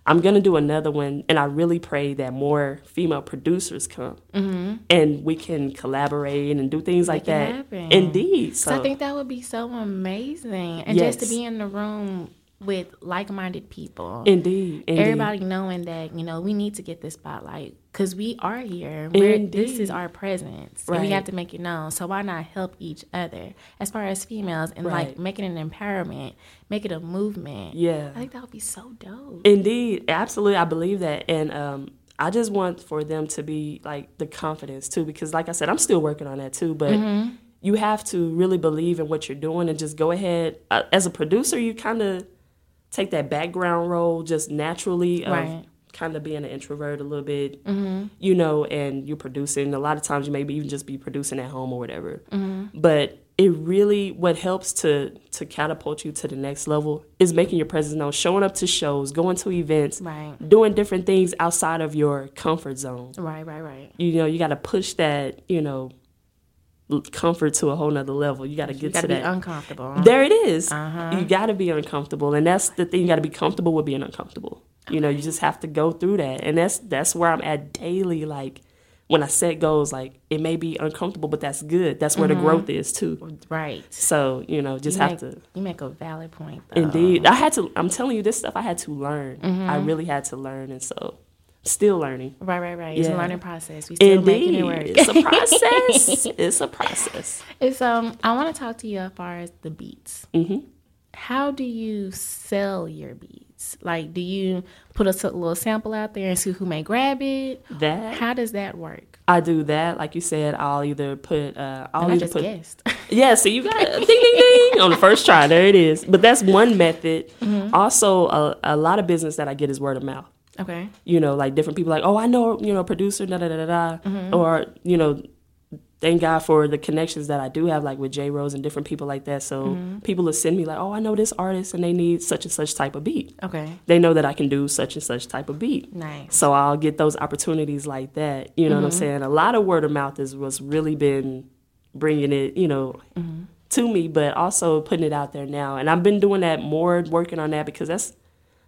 S6: I'm gonna do another one, and I really pray that more female producers come, mm-hmm. and we can collaborate and do things like that.
S5: happen.
S6: Indeed.
S5: So
S6: So
S5: I think that would be so amazing. And just to be in the room with like minded people.
S6: indeed, indeed.
S5: Everybody knowing that, you know, we need to get this spotlight because we are here. We're, this is our presence. And we have to make it known. So why not help each other as far as females and like making an empowerment, make it a movement.
S6: Yeah.
S5: I think that would be so dope.
S6: Indeed, absolutely, I believe that, and um, I just want for them to be like the confidence too, because like I said, I'm still working on that too. But
S5: Mm-hmm.
S6: you have to really believe in what you're doing and just go ahead. Uh, as a producer, you kind of take that background role just naturally of
S5: Right.
S6: kind of being an introvert a little bit, mm-hmm. you know, and you're producing. A lot of times, you maybe even just be producing at home or whatever. Mm-hmm. But it really what helps to to catapult you to the next level is making your presence known, showing up to shows, going to events,
S5: Right.
S6: doing different things outside of your comfort zone.
S5: Right, right, right.
S6: You know, you got to push that, you know, comfort to a whole nother level. You got to get to that.
S5: uncomfortable.
S6: there it is.
S5: Uh-huh.
S6: You got to be uncomfortable, and that's the thing. You got to be comfortable with being uncomfortable. You know, you just have to go through that, and that's that's where I'm at daily. Like when I set goals, like it may be uncomfortable, but that's good. That's where the growth is too.
S5: Right.
S6: So you know, just
S5: You
S6: have
S5: make,
S6: to.
S5: you make a valid point. Though.
S6: Indeed, I had to. I'm telling you, this stuff I had to learn.
S5: Mm-hmm.
S6: I really had to learn, and so still learning.
S5: Right, right, right. It's a learning process. We still making
S6: Indeed,
S5: it work.
S6: it's a process. it's a process.
S5: It's um. I want to talk to you as far as the beats.
S6: Mhm.
S5: How do you sell your beats? Like, do you put a little sample out there and see who may grab it?
S6: That
S5: How does that work?
S6: I do that. Like you said, I'll either put. Uh, I'll
S5: And I just
S6: put.
S5: guessed.
S6: Yeah, so you got ding ding ding on the first try. There it is. But that's one method.
S5: Mm-hmm.
S6: Also, a, a lot of business that I get is word of mouth.
S5: Okay.
S6: You know, like different people like, oh, I know, you know, producer, da da da da da,
S5: Mm-hmm.
S6: or you know, thank God for the connections that I do have, like with J Rose and different people like that. So
S5: Mm-hmm.
S6: people will send me like, oh, I know this artist and they need such and such type of beat.
S5: Okay.
S6: They know that I can do such and such type of beat.
S5: Nice.
S6: So I'll get those opportunities like that. You know what I'm
S5: Mm-hmm.
S6: saying? A lot of word of mouth is what's really been bringing it, you know,
S5: Mm-hmm.
S6: to me, but also putting it out there now. And I've been doing that more, working on that because that's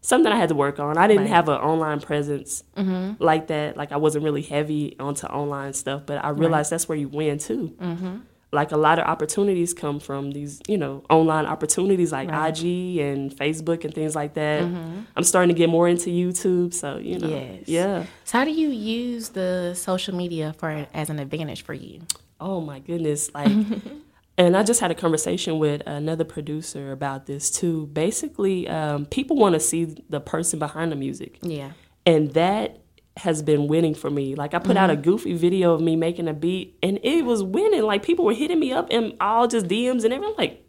S6: something I had to work on. I didn't
S5: Right.
S6: have an online presence
S5: Mm-hmm.
S6: like that. Like I wasn't really heavy onto online stuff, but I realized that's where you win too.
S5: Mm-hmm.
S6: Like a lot of opportunities come from these, you know, online opportunities like IG and Facebook and things like that. I'm starting to get more into YouTube, so you know,
S5: Mm-hmm. Yes.
S6: yeah.
S5: So how do you use the social media for as an advantage for you?
S6: Oh my goodness, like and I just had a conversation with another producer about this too. Basically, um, people want to see the person behind the music.
S5: Yeah.
S6: And that has been winning for me. Like I put out a mm-hmm. goofy video of me making a beat and it was winning. Like people were hitting me up and all just DMs and everything like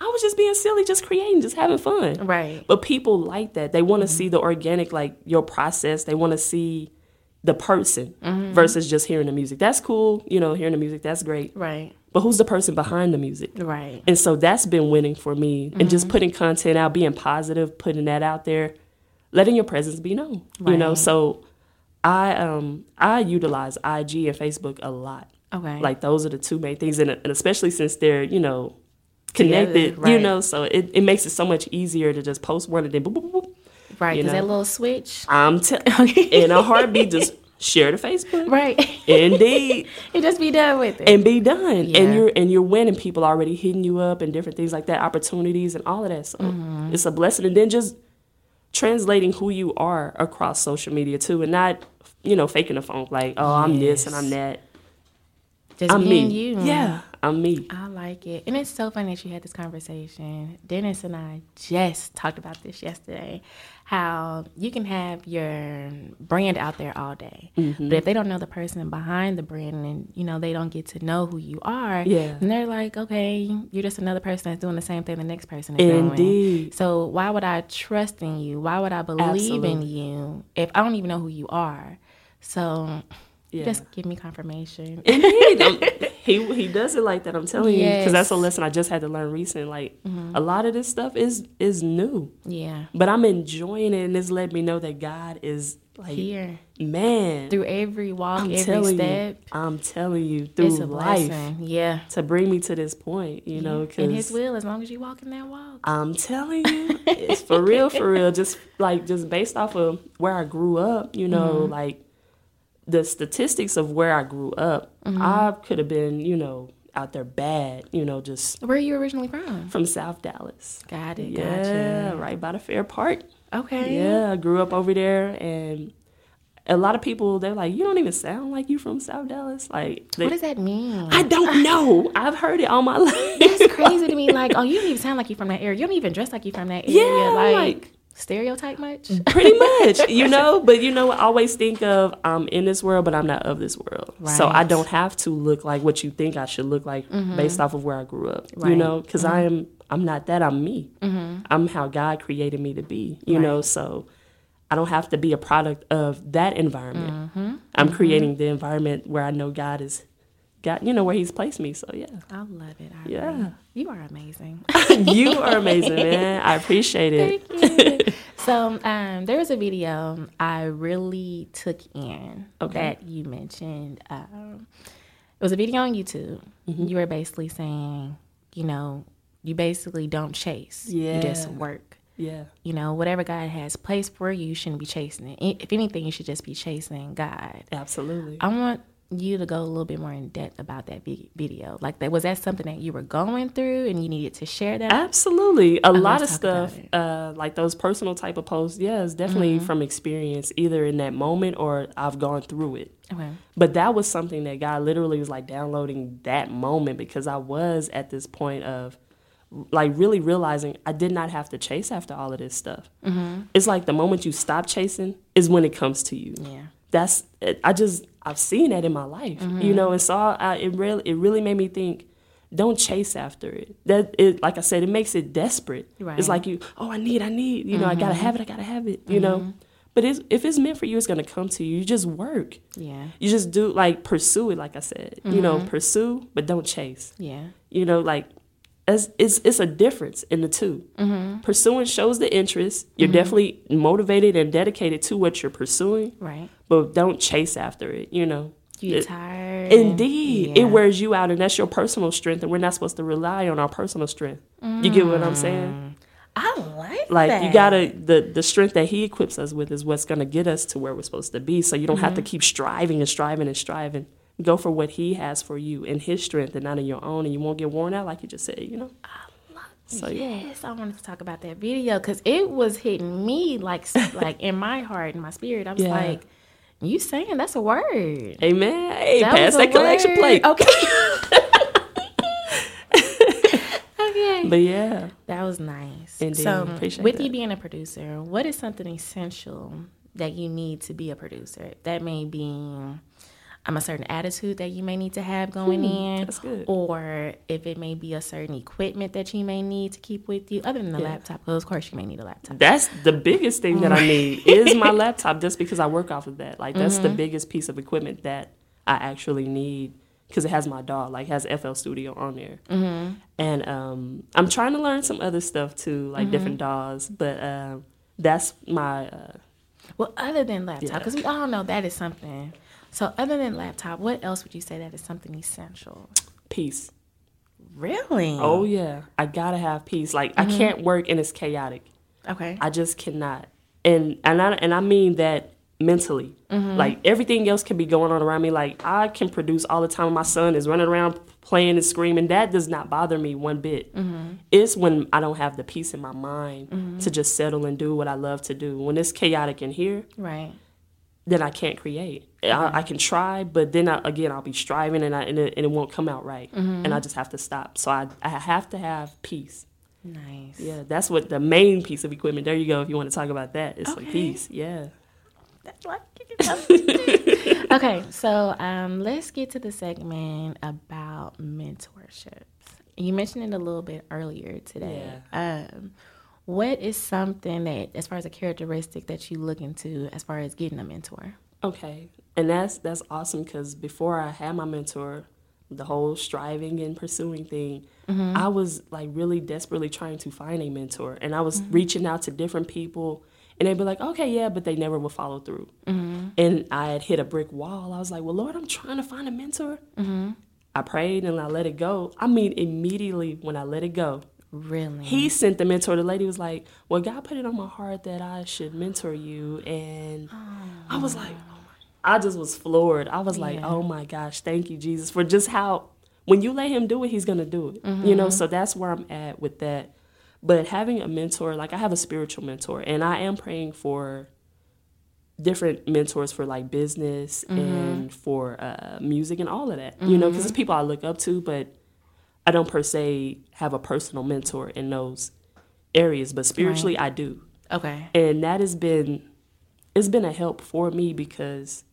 S6: I was just being silly, just creating, just having fun.
S5: Right.
S6: But people like that. They want to mm-hmm. see the organic, like your process. They want to see the person mm-hmm. versus just hearing the music. That's cool, you know, hearing the music, that's great.
S5: Right.
S6: But who's the person behind the music?
S5: Right.
S6: And so that's been winning for me. And just putting content out, being positive, putting that out there, letting your presence be known. You know, so I um I utilize IG and Facebook a lot.
S5: Okay.
S6: Like those are the two main things and, and especially since they're, you know, connected,
S5: Together,
S6: you know, so it, it makes it so much easier to just post one and then boop, boop, boop, boop.
S5: right. Because that little switch.
S6: I'm t- in a heartbeat just share to Facebook.
S5: Right.
S6: Indeed.
S5: and just be done with it.
S6: and be done.
S5: Yeah.
S6: And you're and you're winning people already hitting you up and different things like that, opportunities and all of that. So
S5: Mm-hmm.
S6: it's a blessing. And then just translating who you are across social media too, and not you know faking a phone like oh I'm this and I'm that.
S5: just
S6: I'm
S5: being
S6: me.
S5: you.
S6: Yeah, I'm me.
S5: I like it. And it's so funny that you had this conversation. Dennis and I just talked about this yesterday. How you can have your brand out there all day.
S6: Mm-hmm.
S5: But if they don't know the person behind the brand and you know they don't get to know who you are,
S6: Yeah.
S5: then they're like, Okay, you're just another person that's doing the same thing the next person is doing.
S6: Indeed.
S5: So why would I trust in you? Why would I believe in you if I don't even know who you are? So
S6: Yeah.
S5: just give me confirmation.
S6: He he does it like that. I'm telling you because that's a lesson I just had to learn recently. Like a lot of this stuff is is new,
S5: yeah.
S6: but I'm enjoying it, and it's let me know that God is like
S5: Here.
S6: man.
S5: through every walk,
S6: I'm
S5: every step.
S6: you, I'm telling you,
S5: It's
S6: through
S5: a
S6: life
S5: blessing. Yeah.
S6: to bring me to this point, you know,
S5: In His will, as long as you walk in that walk.
S6: I'm telling you, it's for real, for real. Just like just based off of where I grew up, you know,
S5: Mm-hmm.
S6: like the statistics of where I grew up,
S5: Mm-hmm.
S6: I could have been, you know, out there bad, you know, just
S5: Where are you originally from?
S6: from South Dallas.
S5: Got it.
S6: Yeah,
S5: Gotcha.
S6: right by the Fair Park.
S5: Okay.
S6: Yeah, I grew up over there, and a lot of people they're like, "You don't even sound like you from South Dallas." Like, they,
S5: What does that mean?
S6: I don't know. I've heard it all my life.
S5: That's crazy to me. Like, oh, you don't even sound like you from that area. You don't even dress like you from that area.
S6: Yeah,
S5: like,
S6: like-
S5: stereotype much?
S6: Pretty much, you know. But you know, I always think of I'm in this world, but I'm not of this world. So I
S5: Mm-hmm.
S6: don't have to look like what you think I should look like based off of where I grew up. You
S5: Right. Mm-hmm.
S6: know, because I am. I'm not that. I'm me. I'm how God created me to be. You know, so. I don't have to be a product of that environment.
S5: Mm-hmm.
S6: I'm creating the environment where I know God is, God, you know, where He's placed me. So yeah,
S5: I love it. I
S6: Yeah.
S5: agree. You are amazing.
S6: you are amazing, man. I appreciate it.
S5: Thank you. so um, there was a video I really took in
S6: Okay.
S5: that you mentioned. Um, it was a video on YouTube.
S6: Mm-hmm.
S5: You were basically saying, you know, you basically don't chase. Yeah. You just work.
S6: Yeah.
S5: You know, whatever God has placed for you, you shouldn't be chasing it. If anything, you should just be chasing God.
S6: Absolutely.
S5: I want you to go a little bit more in depth about that video. Like, that was that something that you were going through and you needed to share that?
S6: Absolutely. A lot of
S5: let's talk about
S6: stuff, uh, like those personal type of posts, yeah, it's definitely
S5: Mm-hmm.
S6: from experience, either in that moment or I've gone through it.
S5: Okay.
S6: But that was something that God literally was like downloading that moment because I was at this point of like really realizing I did not have to chase after all of this stuff. Mm-hmm. It's like the moment you stop chasing is when it comes to you.
S5: Yeah.
S6: That's I just I've seen that in my life,
S5: Mm-hmm.
S6: you know, and so I, it really it really made me think. Don't chase after it. That it, like I said, it makes it desperate.
S5: Right. Mm-hmm.
S6: It's like you, oh, I need, I need, you know, I gotta have it, I gotta have it, you know. But it's, if it's meant for you, it's gonna come to you. You just work
S5: Yeah.
S6: you just do like pursue it like i said you know pursue but don't chase
S5: Yeah.
S6: you know like it's it's, it's a difference in the 2 mm-hmm. pursuing shows the interest you're mm-hmm. definitely motivated and dedicated to what you're pursuing
S5: Right.
S6: but don't chase after it you know
S5: You
S6: It-
S5: tired.
S6: indeed
S5: Yeah.
S6: it wears you out and that's your personal strength and we're not supposed to rely on our personal strength you get what i'm saying mm.
S5: I like that.
S6: like
S5: that.
S6: you gotta the the strength that he equips us with is what's gonna get us to where we're supposed to be. So you don't have to mm-hmm. keep striving and striving and striving. Go for what he has for you in his strength and not in your own, and you won't get worn out like you just said. You know. I love so yeah.
S5: Yes, I wanted to talk about that video because it was hitting me like like in my heart and my spirit. I was
S6: Yeah.
S5: like, "You saying that's a word?
S6: Amen. Hey,
S5: That
S6: pass that collection
S5: word.
S6: plate.
S5: Okay. okay.
S6: But yeah,
S5: That was nice.
S6: Indeed.
S5: So,
S6: Appreciate
S5: with
S6: that.
S5: you being a producer, what is something essential that you need to be a producer? That may be um, a certain attitude that you may need to have going in,
S6: Hmm, that's good.
S5: or if it may be a certain equipment that you may need to keep with you, other than the
S6: Yeah.
S5: laptop. Because of course, you may need a laptop.
S6: that's the biggest thing that I need is my laptop, just because I work off of that. Like that's
S5: Mm-hmm.
S6: the biggest piece of equipment that I actually need because it has my DAW, like has FL Studio on there.
S5: Mm-hmm.
S6: And um, I'm trying to learn some other stuff too, like different
S5: Mm-hmm.
S6: DAWs. But um, that's my uh,
S5: Well, other than laptop,
S6: Yeah.
S5: because we all know that is something. So, other than laptop, what else would you say that is something essential?
S6: Peace.
S5: Really?
S6: Oh yeah, I gotta have peace. Like I mm-hmm. can't work and it's chaotic.
S5: okay.
S6: I just cannot. And and I and I mean that mentally. Mm-hmm. Like everything else can be going on around me. Like I can produce all the time. My son is running around playing and screaming. That does not bother me one bit. Mm-hmm. It's when I don't have the peace in my mind to just settle and do what I love to do. When it's chaotic in here,
S5: right.
S6: Then I can't create. I, I can try, but then I, again I'll be striving and I and it, and it won't come out right, and I just have to stop. So I I have to have peace.
S5: Nice.
S6: Yeah, that's what the main piece of equipment. There you go. If you want to talk about that, it's like peace. Yeah.
S5: okay, so um, let's get to the segment about mentorships. You mentioned it a little bit earlier today. Um, what is something that, as far as a characteristic that you look into, as far as getting a mentor?
S6: Okay, and that's that's awesome because before I had my mentor, the whole striving and pursuing thing, mm-hmm. I was like really desperately trying to find a mentor, and I was mm-hmm. reaching out to different people, and they'd be like, "Okay, yeah," but they never would follow through. Mm-hmm. And I had hit a brick wall. I was like, "Well, Lord, I'm trying to find a mentor." I prayed and I let it go. I mean, immediately when I let it go,
S5: Really?
S6: he sent the mentor. The lady was like, "Well, God put it on my heart that I should mentor you," and I was like, ah. oh my, I just was floored. I was like, "Oh my gosh, thank you, Jesus, for just how when you let Him do it, He's gonna do it." You know, mm-hmm. so that's where I'm at with that. But having a mentor, like I have a spiritual mentor, and I am praying for different mentors for like business mm-hmm. and for uh, music and all of that. You know, because it's mm-hmm. people I look up to, but I don't per se have a personal mentor in those areas. But spiritually, I do,
S5: Okay.
S6: and that has been it's been a help for me because,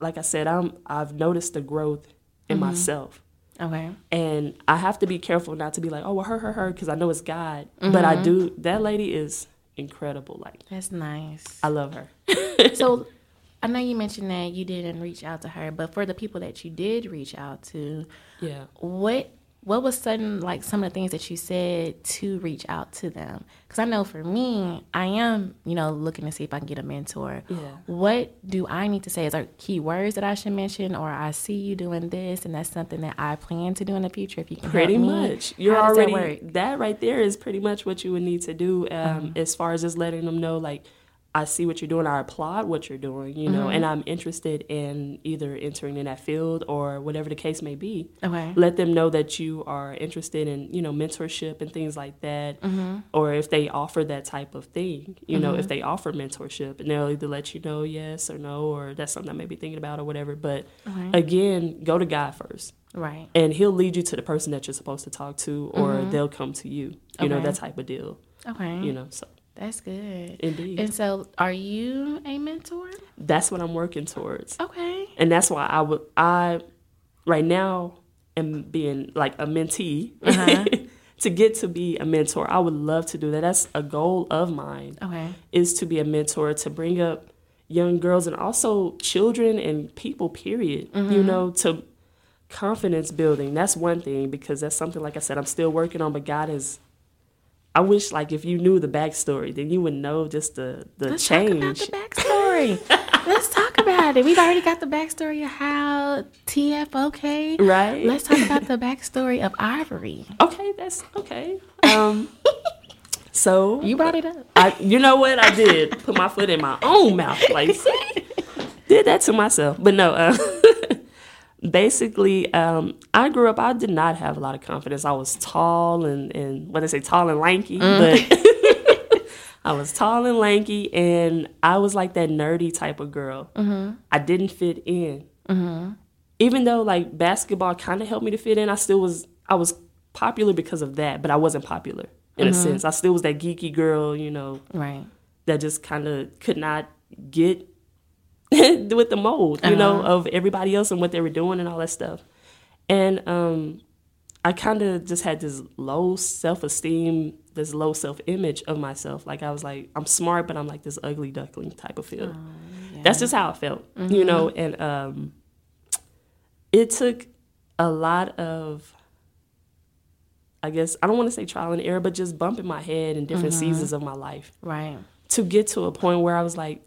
S6: like I said, I'm I've noticed the growth in mm-hmm. myself.
S5: Okay.
S6: And I have to be careful not to be like, oh, well, her, her, her, because I know it's God. But I mm-hmm. do. That lady is incredible. Like,
S5: That's nice.
S6: I love her.
S5: so I know you mentioned that you didn't reach out to her, but for the people that you did reach out to,
S6: Yeah.
S5: what what was sudden like some of the things that you said to reach out to them? Because I know for me, I am you know looking to see if I can get a mentor.
S6: Yeah.
S5: What do I need to say? Is there key words that I should mention, or I see you doing this, and that's something that I plan to do in the future? If you can
S6: pretty much you're
S5: that
S6: already
S5: work?
S6: that, right there is pretty much what you would need to do um,
S5: Uh-huh.
S6: as far as just letting them know like i see what you're doing i applaud what you're doing you
S5: Mm-hmm.
S6: know and i'm interested in either entering in that field or whatever the case may be
S5: Okay.
S6: let them know that you are interested in you know mentorship and things like that
S5: Mm-hmm.
S6: or if they offer that type of thing you know if they offer mentorship and they'll either let you know yes or no or that's something i may be thinking about or whatever but again go to god first
S5: Right.
S6: and he'll lead you to the person that you're supposed to talk to or they'll come to you you know that type of deal
S5: Okay.
S6: you know so
S5: That's good.
S6: Indeed.
S5: And so, are you a mentor?
S6: that's what i'm working towards
S5: Okay.
S6: and that's why i would i right now am being like a mentee
S5: Uh-huh.
S6: to get to be a mentor i would love to do that that's a goal of mine
S5: Okay.
S6: is to be a mentor to bring up young girls and also children and people period
S5: Mm-hmm.
S6: you know to confidence building that's one thing because that's something like i said i'm still working on but god is i wish like if you knew the backstory then you would know just the the
S5: Let's
S6: change
S5: talk about the backstory. Let's talk about it. We've already got the backstory of how TFOK.
S6: Right.
S5: Let's talk about the backstory of Ivory.
S6: okay that's okay um so
S5: You brought it up.
S6: I, you know what I did? Put my foot in my own mouth, like did that to myself. But no, uh, basically, um, I grew up. I did not have a lot of confidence. I was tall and and what they say, tall and lanky, mm-hmm. but. I was tall and lanky, and I was like that nerdy type of girl. Mm-hmm. I didn't fit in, mm-hmm. even though like basketball kind of helped me to fit in. I still was. I was popular because of that, but I wasn't popular in a sense. I still was that geeky girl, you know,
S5: Right.
S6: that just kind of could not get with the mold, you know, of everybody else and what they were doing and all that stuff. And um, I kind of just had this low self esteem, this low self image of myself. Like I was like, I'm smart, but I'm like this ugly duckling type of feel. That's just how I felt, you know. And um, it took a lot of I guess I don't want to say trial and error, but just bumping my head in different seasons of my life
S5: Right.
S6: to get to a point where I was like,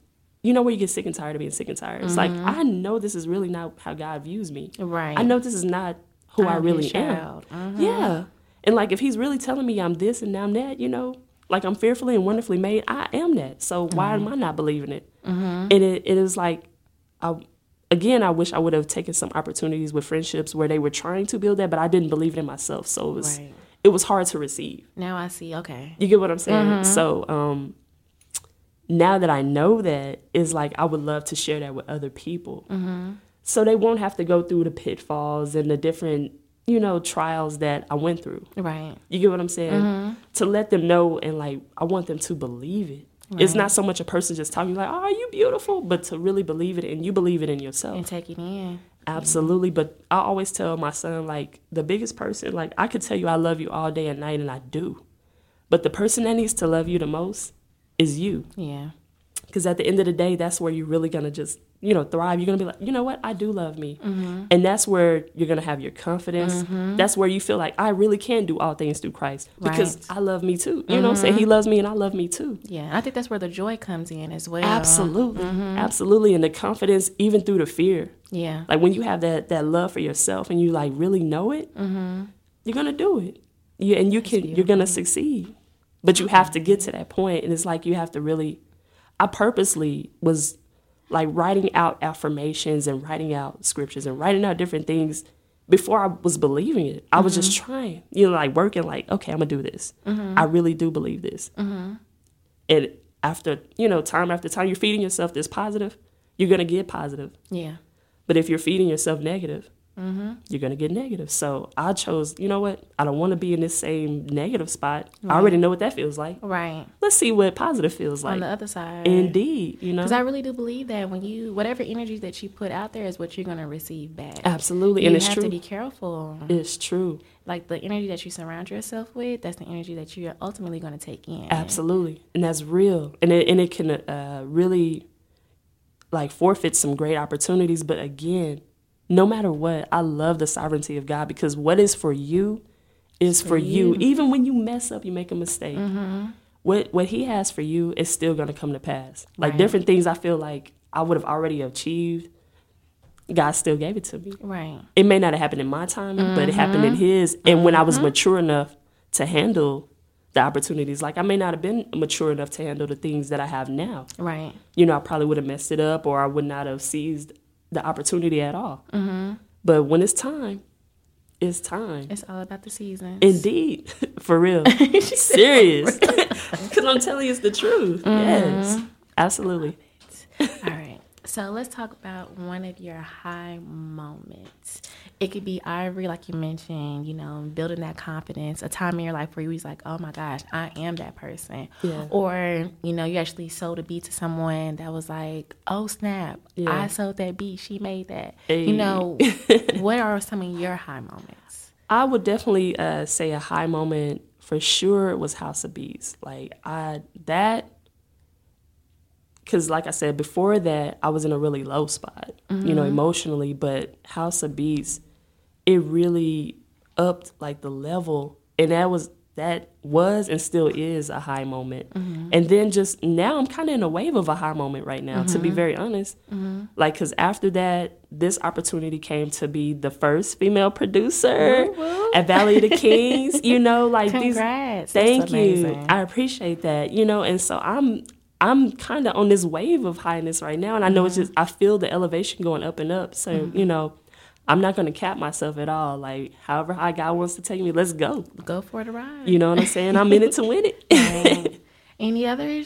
S6: you know, where you get sick and tired of being sick and tired. It's like I know this is really not how God views me.
S5: Right.
S6: I know this is not who I
S5: I'm
S6: really am.
S5: Mhm.
S6: Yeah, and like if He's really telling me I'm this and now I'm that, you know, like I'm fearfully and wonderfully made, I am that. So why am I not believing it? And it, it is like, I again, I wish I would have taken some opportunities with friendships where they were trying to build that, but I didn't believe it in myself. So it was
S5: Right.
S6: it was hard to receive.
S5: Now I see. Okay.
S6: You get what I'm saying? So um, now that I know that, is like I would love to share that with other people, mm-hmm. so they won't have to go through the pitfalls and the different you know trials that I went through.
S5: Right.
S6: You get what I'm saying? Mm-hmm. To let them know and like I want them to believe it. It's not so much a person just talking like, "Oh, you beautiful," but to really believe it and you believe it in yourself.
S5: And take it in.
S6: Absolutely, but I always tell my son like the biggest person like I could tell you I love you all day and night and I do. But the person that needs to love you the most is you.
S5: Yeah.
S6: Cuz at the end of the day that's where you're really going to just, you know, thrive. You're going to be like, "You know what? I do love me." Mm-hmm. And that's where you're going to have your confidence. Mm-hmm. That's where you feel like I really can do all things through Christ because
S5: Right.
S6: I love me too. You know what I'm saying? He mm-hmm. loves me and I love me too.
S5: Yeah. I think that's where the joy comes in as well.
S6: Absolutely. Absolutely and the confidence even through the fear.
S5: Yeah.
S6: Like when you have that that love for yourself and you like really know it, you're gonna do it. You and you can you're gonna succeed. But you have to get to that point, and it's like you have to really. I purposely was like writing out affirmations and writing out scriptures and writing out different things before I was believing it. I was just mm-hmm. trying, you know, like working. Like, okay, I'm gonna do this. Mm-hmm. I really do believe this. Mm-hmm. And after you know, time after time, you're feeding yourself this positive. You're gonna get positive.
S5: Yeah.
S6: But if you're feeding yourself negative, you're gonna get negative. So I chose, you know what? I don't want to be in this same negative spot. I already know what that feels like.
S5: Right.
S6: Let's see what positive feels like.
S5: On the other side.
S6: Indeed, you know.
S5: Because I really do believe that when you, whatever energy that you put out there is what you're going to receive back.
S6: Absolutely,
S5: You
S6: and it's true.
S5: You have to be careful.
S6: it's true.
S5: Like the energy that you surround yourself with, that's the energy that you're ultimately going to take in.
S6: Absolutely, and that's real, and it and it can uh, really like forfeit some great opportunities. But again, no matter what, I love the sovereignty of God because what is for you is for, you. Even when you mess up, you make a mistake.
S5: Mm-hmm.
S6: What what He has for you is still going to come to pass. Like
S5: Right.
S6: different things, I feel like I would have already achieved. God still gave it to me.
S5: Right.
S6: It may not have happened in my timing, but it happened
S5: Mm-hmm.
S6: in His. And when I was mature enough to handle the opportunities, like I may not have been mature enough to handle the things that I have now
S5: Right.
S6: you know, I probably would have messed it up or I would not have seized the opportunity at all.
S5: Mm-hmm.
S6: But when it's time, it's time.
S5: It's all about the seasons.
S6: Indeed, for real. Serious. Because I'm telling you, it's the truth. Yes, absolutely.
S5: All. So let's talk about one of your high moments. It could be Ivory, like you mentioned, you know, building that confidence, a time in your life where you was like, oh my gosh, I am that person.
S6: Yeah.
S5: Or, you know, you actually sold a beat to someone that was like, oh snap,
S6: Yeah.
S5: I sold that beat, she made that.
S6: Hey.
S5: You know, what are some of your high moments?
S6: I would definitely uh, say a high moment for sure was House of Beats. Like I that because like I said before that I was in a really low spot, you know, mm-hmm. emotionally. But House of beats it really upped like the level, and that was that was and still is a high moment. Mm-hmm. And then just now I'm kind of in a wave of a high moment right now, to be mm-hmm. very honest. Like, because after that, this opportunity came to be the first female producer at Valley of the Kings. You know, like
S5: Congrats.
S6: these. Thank you. I appreciate that. You know, and so I'm. I'm kind of on this wave of highness right now, and I know it's
S5: Mm-hmm.
S6: just I feel the elevation going up and up. So you know, I'm not going to cap myself at all. Like however high God wants to take me, let's go.
S5: Go for the ride.
S6: You know what I'm saying? I'm in it to win it.
S5: Any other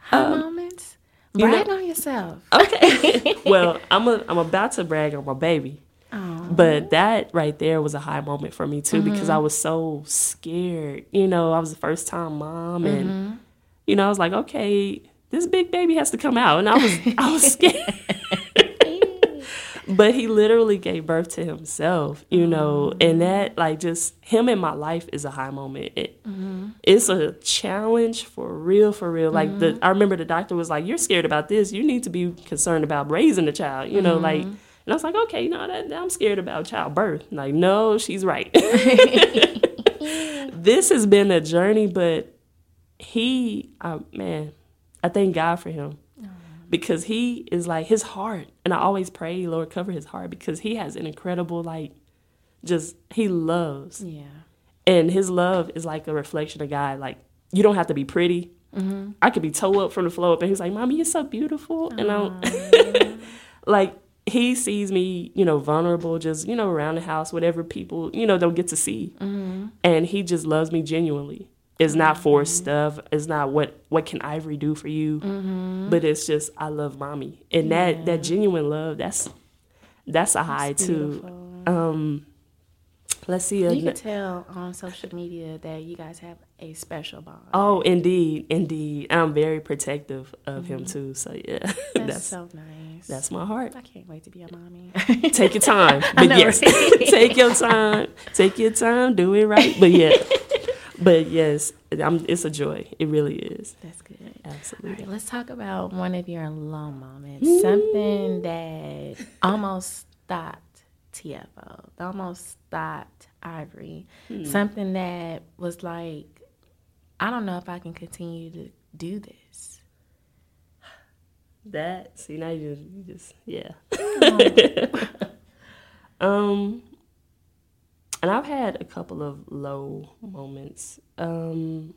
S5: high moments?
S6: Um, you know-
S5: on yourself.
S6: okay. well, I'm a, I'm about to brag on my baby.
S5: Oh.
S6: But that right there was a high moment for me too because I was so scared. You know, I was the first time mom and you know, I was like, okay, this big baby has to come out and I was I was scared. but he literally gave birth to himself, you know, and mm. that like just him in my life is a high moment. It, mm-hmm. It's a challenge for real, for real. Like the mm-hmm. I remember the doctor was like, "You're scared about this. You need to be concerned about raising the child." You know, like, mm-hmm. and I was like, "Okay, know, that, I'm scared about childbirth." Like, no, she's right. this has been a journey, but he, man, I thank God for him. Because he is like his heart. And i always pray lord cover his heart. Because he has an incredible like just he loves.
S5: Yeah.
S6: and his love is like a reflection of god. Like you don't have to be pretty. Mm-hmm. I could be toe up from the floor up and he's like mommy you're so beautiful. And i'm like he sees me you know vulnerable just you know around the house whatever people you know don't get to see. Mm-hmm. And he just loves me genuinely it's not for stuff. It's not what what can ivory do for you? Mm-hmm. But it's just i love mommy. And that that genuine love that's that's a high too. um let's see uh,
S5: You
S6: ano-
S5: can tell on social media that you guys have a special bond.
S6: oh indeed indeed. I'm very protective of him mm-hmm. too so yeah.
S5: That's,
S6: that's
S5: so nice.
S6: that's my heart.
S5: I can't wait to be a mommy.
S6: take your time but
S5: know,
S6: yes
S5: right?
S6: take your time. Take your time do it right but yeah but yes I'm, it's a joy it really is
S5: That's good.
S6: absolutely
S5: Okay, let's talk about one of your low moments. Something that almost stopped TFO, almost stopped Ivory. Something that was like, I don't know if I can continue to do this.
S6: That see now you just, you just yeah. um, and I've had a couple of low moments. Um,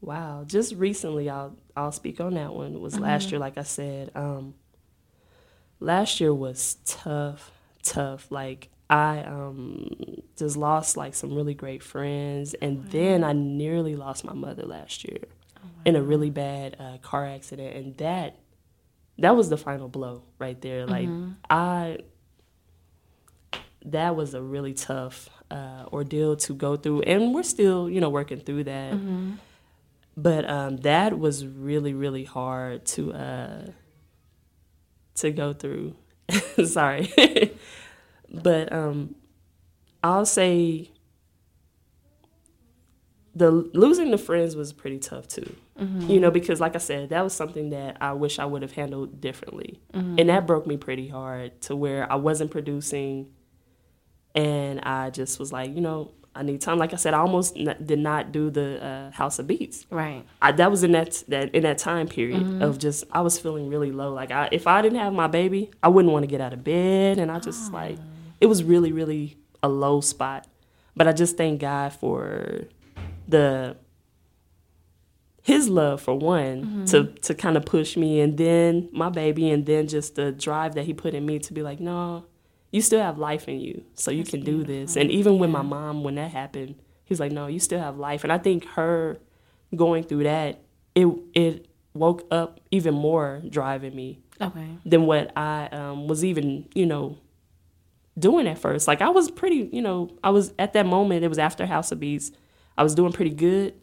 S6: wow, just recently I'll I'll speak on that one. It was last year, like I said. Um, last year was tough, tough. Like I um just lost like some really great friends, and then I nearly lost my mother last year in a really bad uh, car accident, and that that was the final blow right there. Like I, that was a really tough uh, ordeal to go through, and we're still you know working through that. But um, that was really really hard to uh, to go through. Sorry, but um, I'll say the losing the friends was pretty tough too.
S5: Mm-hmm.
S6: You know, because like I said, that was something that I wish I would have handled differently.
S5: Mm-hmm.
S6: And that broke me pretty hard to where I wasn't producing and I just was like, you know, I need time. Like I said, I almost n- did not do the uh, House of Beats.
S5: Right.
S6: I, that was in that that in that time period mm-hmm. of just I was feeling really low. Like I, if I didn't have my baby, I wouldn't want to get out of bed, and I just ah. like it was really really a low spot. But I just thank God for the his love for one mm-hmm. to to kind of push me, and then my baby, and then just the drive that he put in me to be like, no, you still have life in you, so you can do this. And even with my mom, when that happened, he's like, no, you still have life. And I think her going through that, it it woke up even more driving me
S5: Okay.
S6: than what I um, was even, you know, doing at first. Like I was pretty, you know, I was at that moment. It was after House of Beats. I was doing pretty good,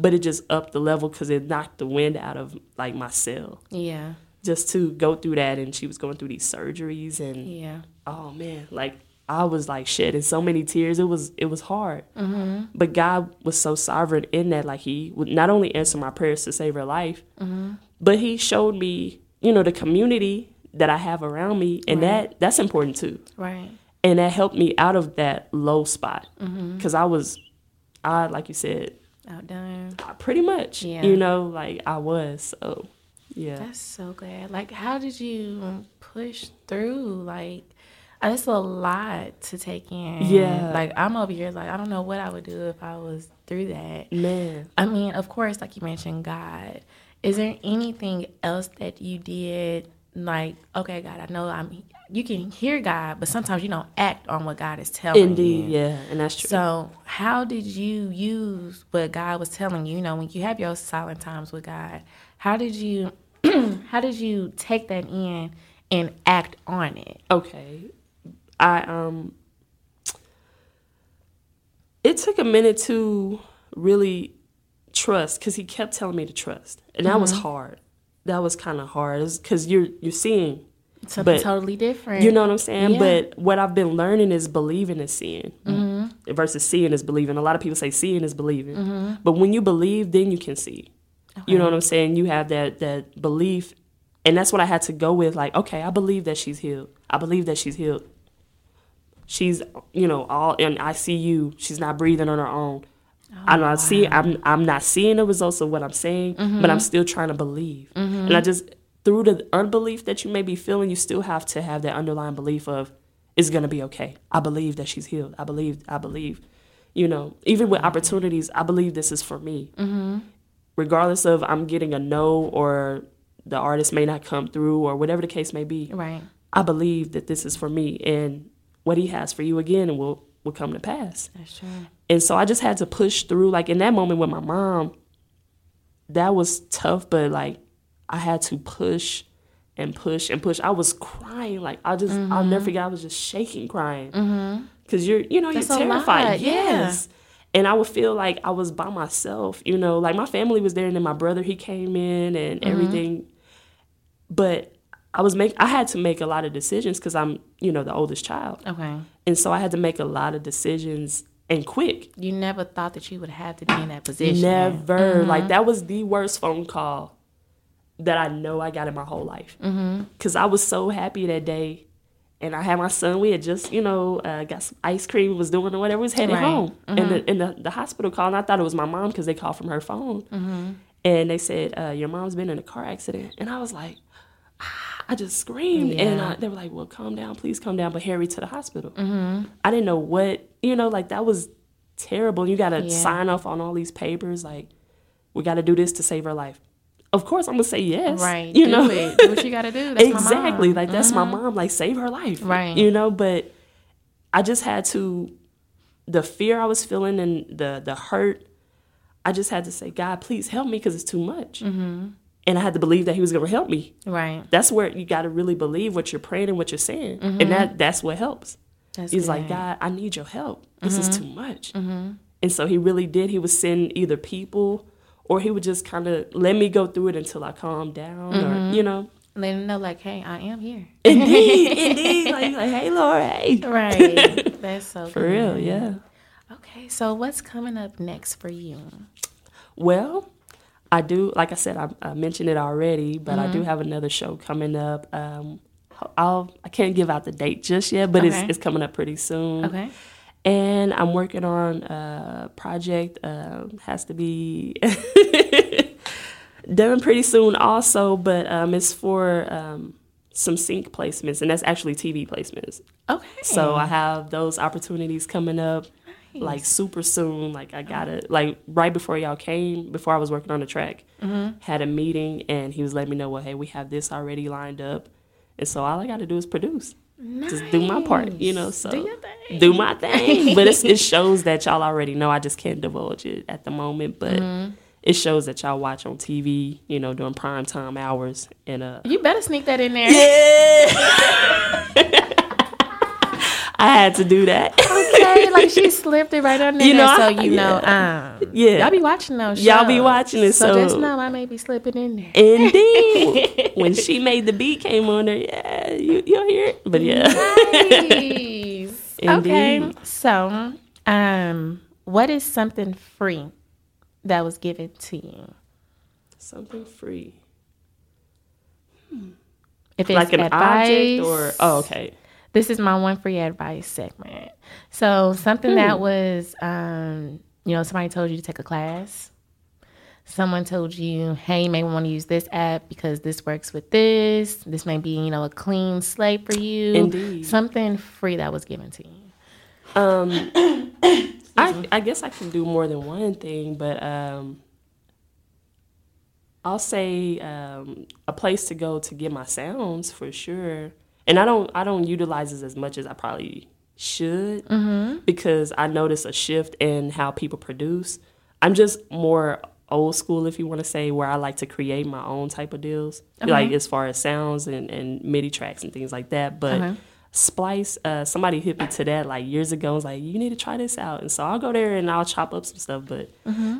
S6: but it just upped the level because it knocked the wind out of like my cell.
S5: Yeah.
S6: Just to go through that, and she was going through these surgeries, and
S5: Yeah.
S6: oh man, like I was like shedding so many tears. It was it was hard, mm-hmm. but God was so sovereign in that. Like He would not only answer my prayers to save her life, mm-hmm. but He showed me, you know, the community that I have around me, and that that's important too.
S5: Right.
S6: And that helped me out of that low spot mm-hmm. because I was, I like you said,
S5: Outdone.
S6: I- pretty much,
S5: Yeah.
S6: you know, like I was. So yeah,
S5: That's so good. Like, how did you push through? Like, uh, it's a lot to take in.
S6: Yeah.
S5: Like, I'm over here, like, I don't know what I would do if I was through that.
S6: man.
S5: I mean, of course, like you mentioned, God. Is there anything else that you did? Like, okay, God, I know I'm. You can hear God, but sometimes you don't act on what God is telling
S6: Indeed,
S5: you.
S6: yeah, and that's true.
S5: So, how did you use what God was telling you? You know, when you have your silent times with God, how did you, how did you take that in and act on it?
S6: okay. I um it took a minute to really trust because he kept telling me to trust and that was mm-hmm. hard. That was kind of hard because you're you're seeing
S5: Something
S6: But-
S5: totally different.
S6: you know what i'm saying?
S5: Yeah.
S6: but what i've been learning is believing is seeing mm-hmm. versus seeing is believing. A lot of people say seeing is believing. Mm-hmm. But when you believe then you can see you know what i'm saying you have that that belief and that's what i had to go with like okay i believe that she's healed i believe that she's healed she's you know all in ICU. She's not breathing on her own. I'm oh, not seeing. I'm I'm not seeing the results of what I'm saying, but I'm mm-hmm. still trying to believe. Mm-hmm. And I just through the unbelief that you may be feeling, you still have to have that underlying belief of it's gonna be okay. I believe that she's healed. I believe. I believe. You know, even with mm-hmm. opportunities, I believe this is for me. Regardless of I'm getting a no or the artist may not come through or whatever the case may be.
S5: right.
S6: I believe that this is for me and what he has for you again will will come to pass.
S5: That's true.
S6: And so I just had to push through like in that moment with my mom that was tough but like I had to push and push and push. I was crying like I just I'll never mm-hmm. forget I was just shaking crying. Mm-hmm. Cuz you're you know
S5: That's
S6: you're terrified.
S5: yeah.
S6: And I would feel like I was by myself, you know, like my family was there and then my brother he came in and mm-hmm. everything. But I was make I had to make a lot of decisions cuz I'm, you know, the oldest child.
S5: Okay.
S6: And so I had to make a lot of decisions and quick.
S5: You never thought that you would have to be in that position.
S6: Never. Mm-hmm. Like that was the worst phone call that I know I got in my whole life. Mm-hmm. Because I was so happy that day. And I had my son. We had just, you know, uh, got some ice cream, was doing or whatever, was headed
S5: Right.
S6: home. And, the, and the, the hospital called, and I thought it was my mom because they called from her phone. And they said, uh, Your mom's been in a car accident. And I was like, ah, I just screamed. And I, they were like, Well, calm down, please calm down. But Harry to the hospital. I didn't know what, you know, like that was terrible. You got to
S5: Yeah.
S6: sign off on all these papers. Like, we got to do this to save her life. Of course, I'm gonna say yes.
S5: Right.
S6: You
S5: do
S6: know,
S5: it. Do what you got to do. That's my
S6: exactly.
S5: mom.
S6: Like that's my mm-hmm. mom. Like save her life.
S5: Right.
S6: You know, but I just had to. The fear I was feeling and the the hurt, I just had to say, God, please help me because it's too much. Mm-hmm. And I had to believe that He was gonna help me.
S5: Right.
S6: That's where you got to really believe what you're praying and what you're saying, and that mm-hmm. that's what helps.
S5: That's
S6: He's like. God, I need your help. This is too mm-hmm. much. And so he really did. He would send either people or he would just kind of let me go through it until I calmed down or, you know.
S5: Let them know, like, hey, I am here.
S6: Indeed, indeed. Like, like, hey, Laura, hey.
S5: right. That's so
S6: For real, yeah.
S5: Okay, so what's coming up next for you?
S6: Well, I do, like I said, I, I mentioned it already, but I do have another show coming up. Um, I'll, I can't give out the date just yet, but
S5: Okay.
S6: it's, it's coming up pretty soon.
S5: Okay.
S6: And I'm working on a project, um, has to be done pretty soon also, but um, it's for um, some sync placements, and that's actually TV placements.
S5: Okay.
S6: So I have those opportunities coming up like super soon. Like I got it like right before y'all came, before I was working on the track, had a meeting and he was letting me know, well, hey, we have this already lined up. And so all I got to do is produce. Just do my part, you know. So
S5: Do your thing.
S6: do my thing. but it's, it shows that y'all already know. I just can't divulge it at the moment, but it shows that y'all watch on TV, you know, during prime time hours. And uh,
S5: you better sneak that in there.
S6: Yeah, I had to do that.
S5: Okay, like she slipped it right under
S6: You
S5: there,
S6: know,
S5: so
S6: I-
S5: you know.
S6: yeah.
S5: Um,
S6: Yeah.
S5: y'all be watching those.
S6: Y'all be watching it,
S5: so,
S6: so-
S5: just know I may be slipping in there.
S6: Indeed. when she made the beat came on there, yeah, you, you'll hear it. But yeah.
S5: Nice. okay,
S6: Indeed.
S5: so um, what is something free that was given to you?
S6: Something free.
S5: If it's
S6: Like an
S5: advice,
S6: object or, oh, okay.
S5: This is my one free advice segment. So something
S6: Hmm.
S5: that was, um, you know, somebody told you to take a class. Someone told you, hey, you may want to use this app because this works with this. This may be, you know, a clean slate for you.
S6: Indeed.
S5: Something free that was given to you.
S6: I, I guess I can do more than one thing, but um, I'll say um, a place to go to get my sounds for sure. And I don't I don't utilize this as much as I probably should because I notice a shift in how people produce. I'm just more old school, if you want to say, where I like to create my own type of deals, like as far as sounds and, and MIDI tracks and things like that. But Splice, uh, somebody hit me to that like years ago. and Was like, you need to try this out, and so I'll go there and I'll chop up some stuff. But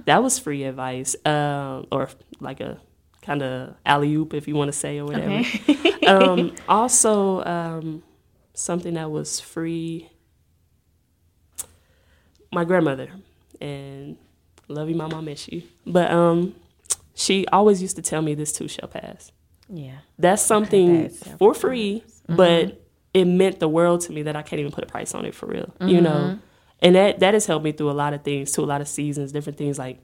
S6: that was free advice, um, or like a kind of alley oop, if you want to say, or whatever. um, also, um, something that was free. My grandmother, and love you, mom, I miss you. But um, she always used to tell me, "This too shall pass."
S5: Yeah.
S6: That's something for free, but it meant the world to me that I can't even put a price on it for real. You know, and that that has helped me through a lot of things, to a lot of seasons, different things like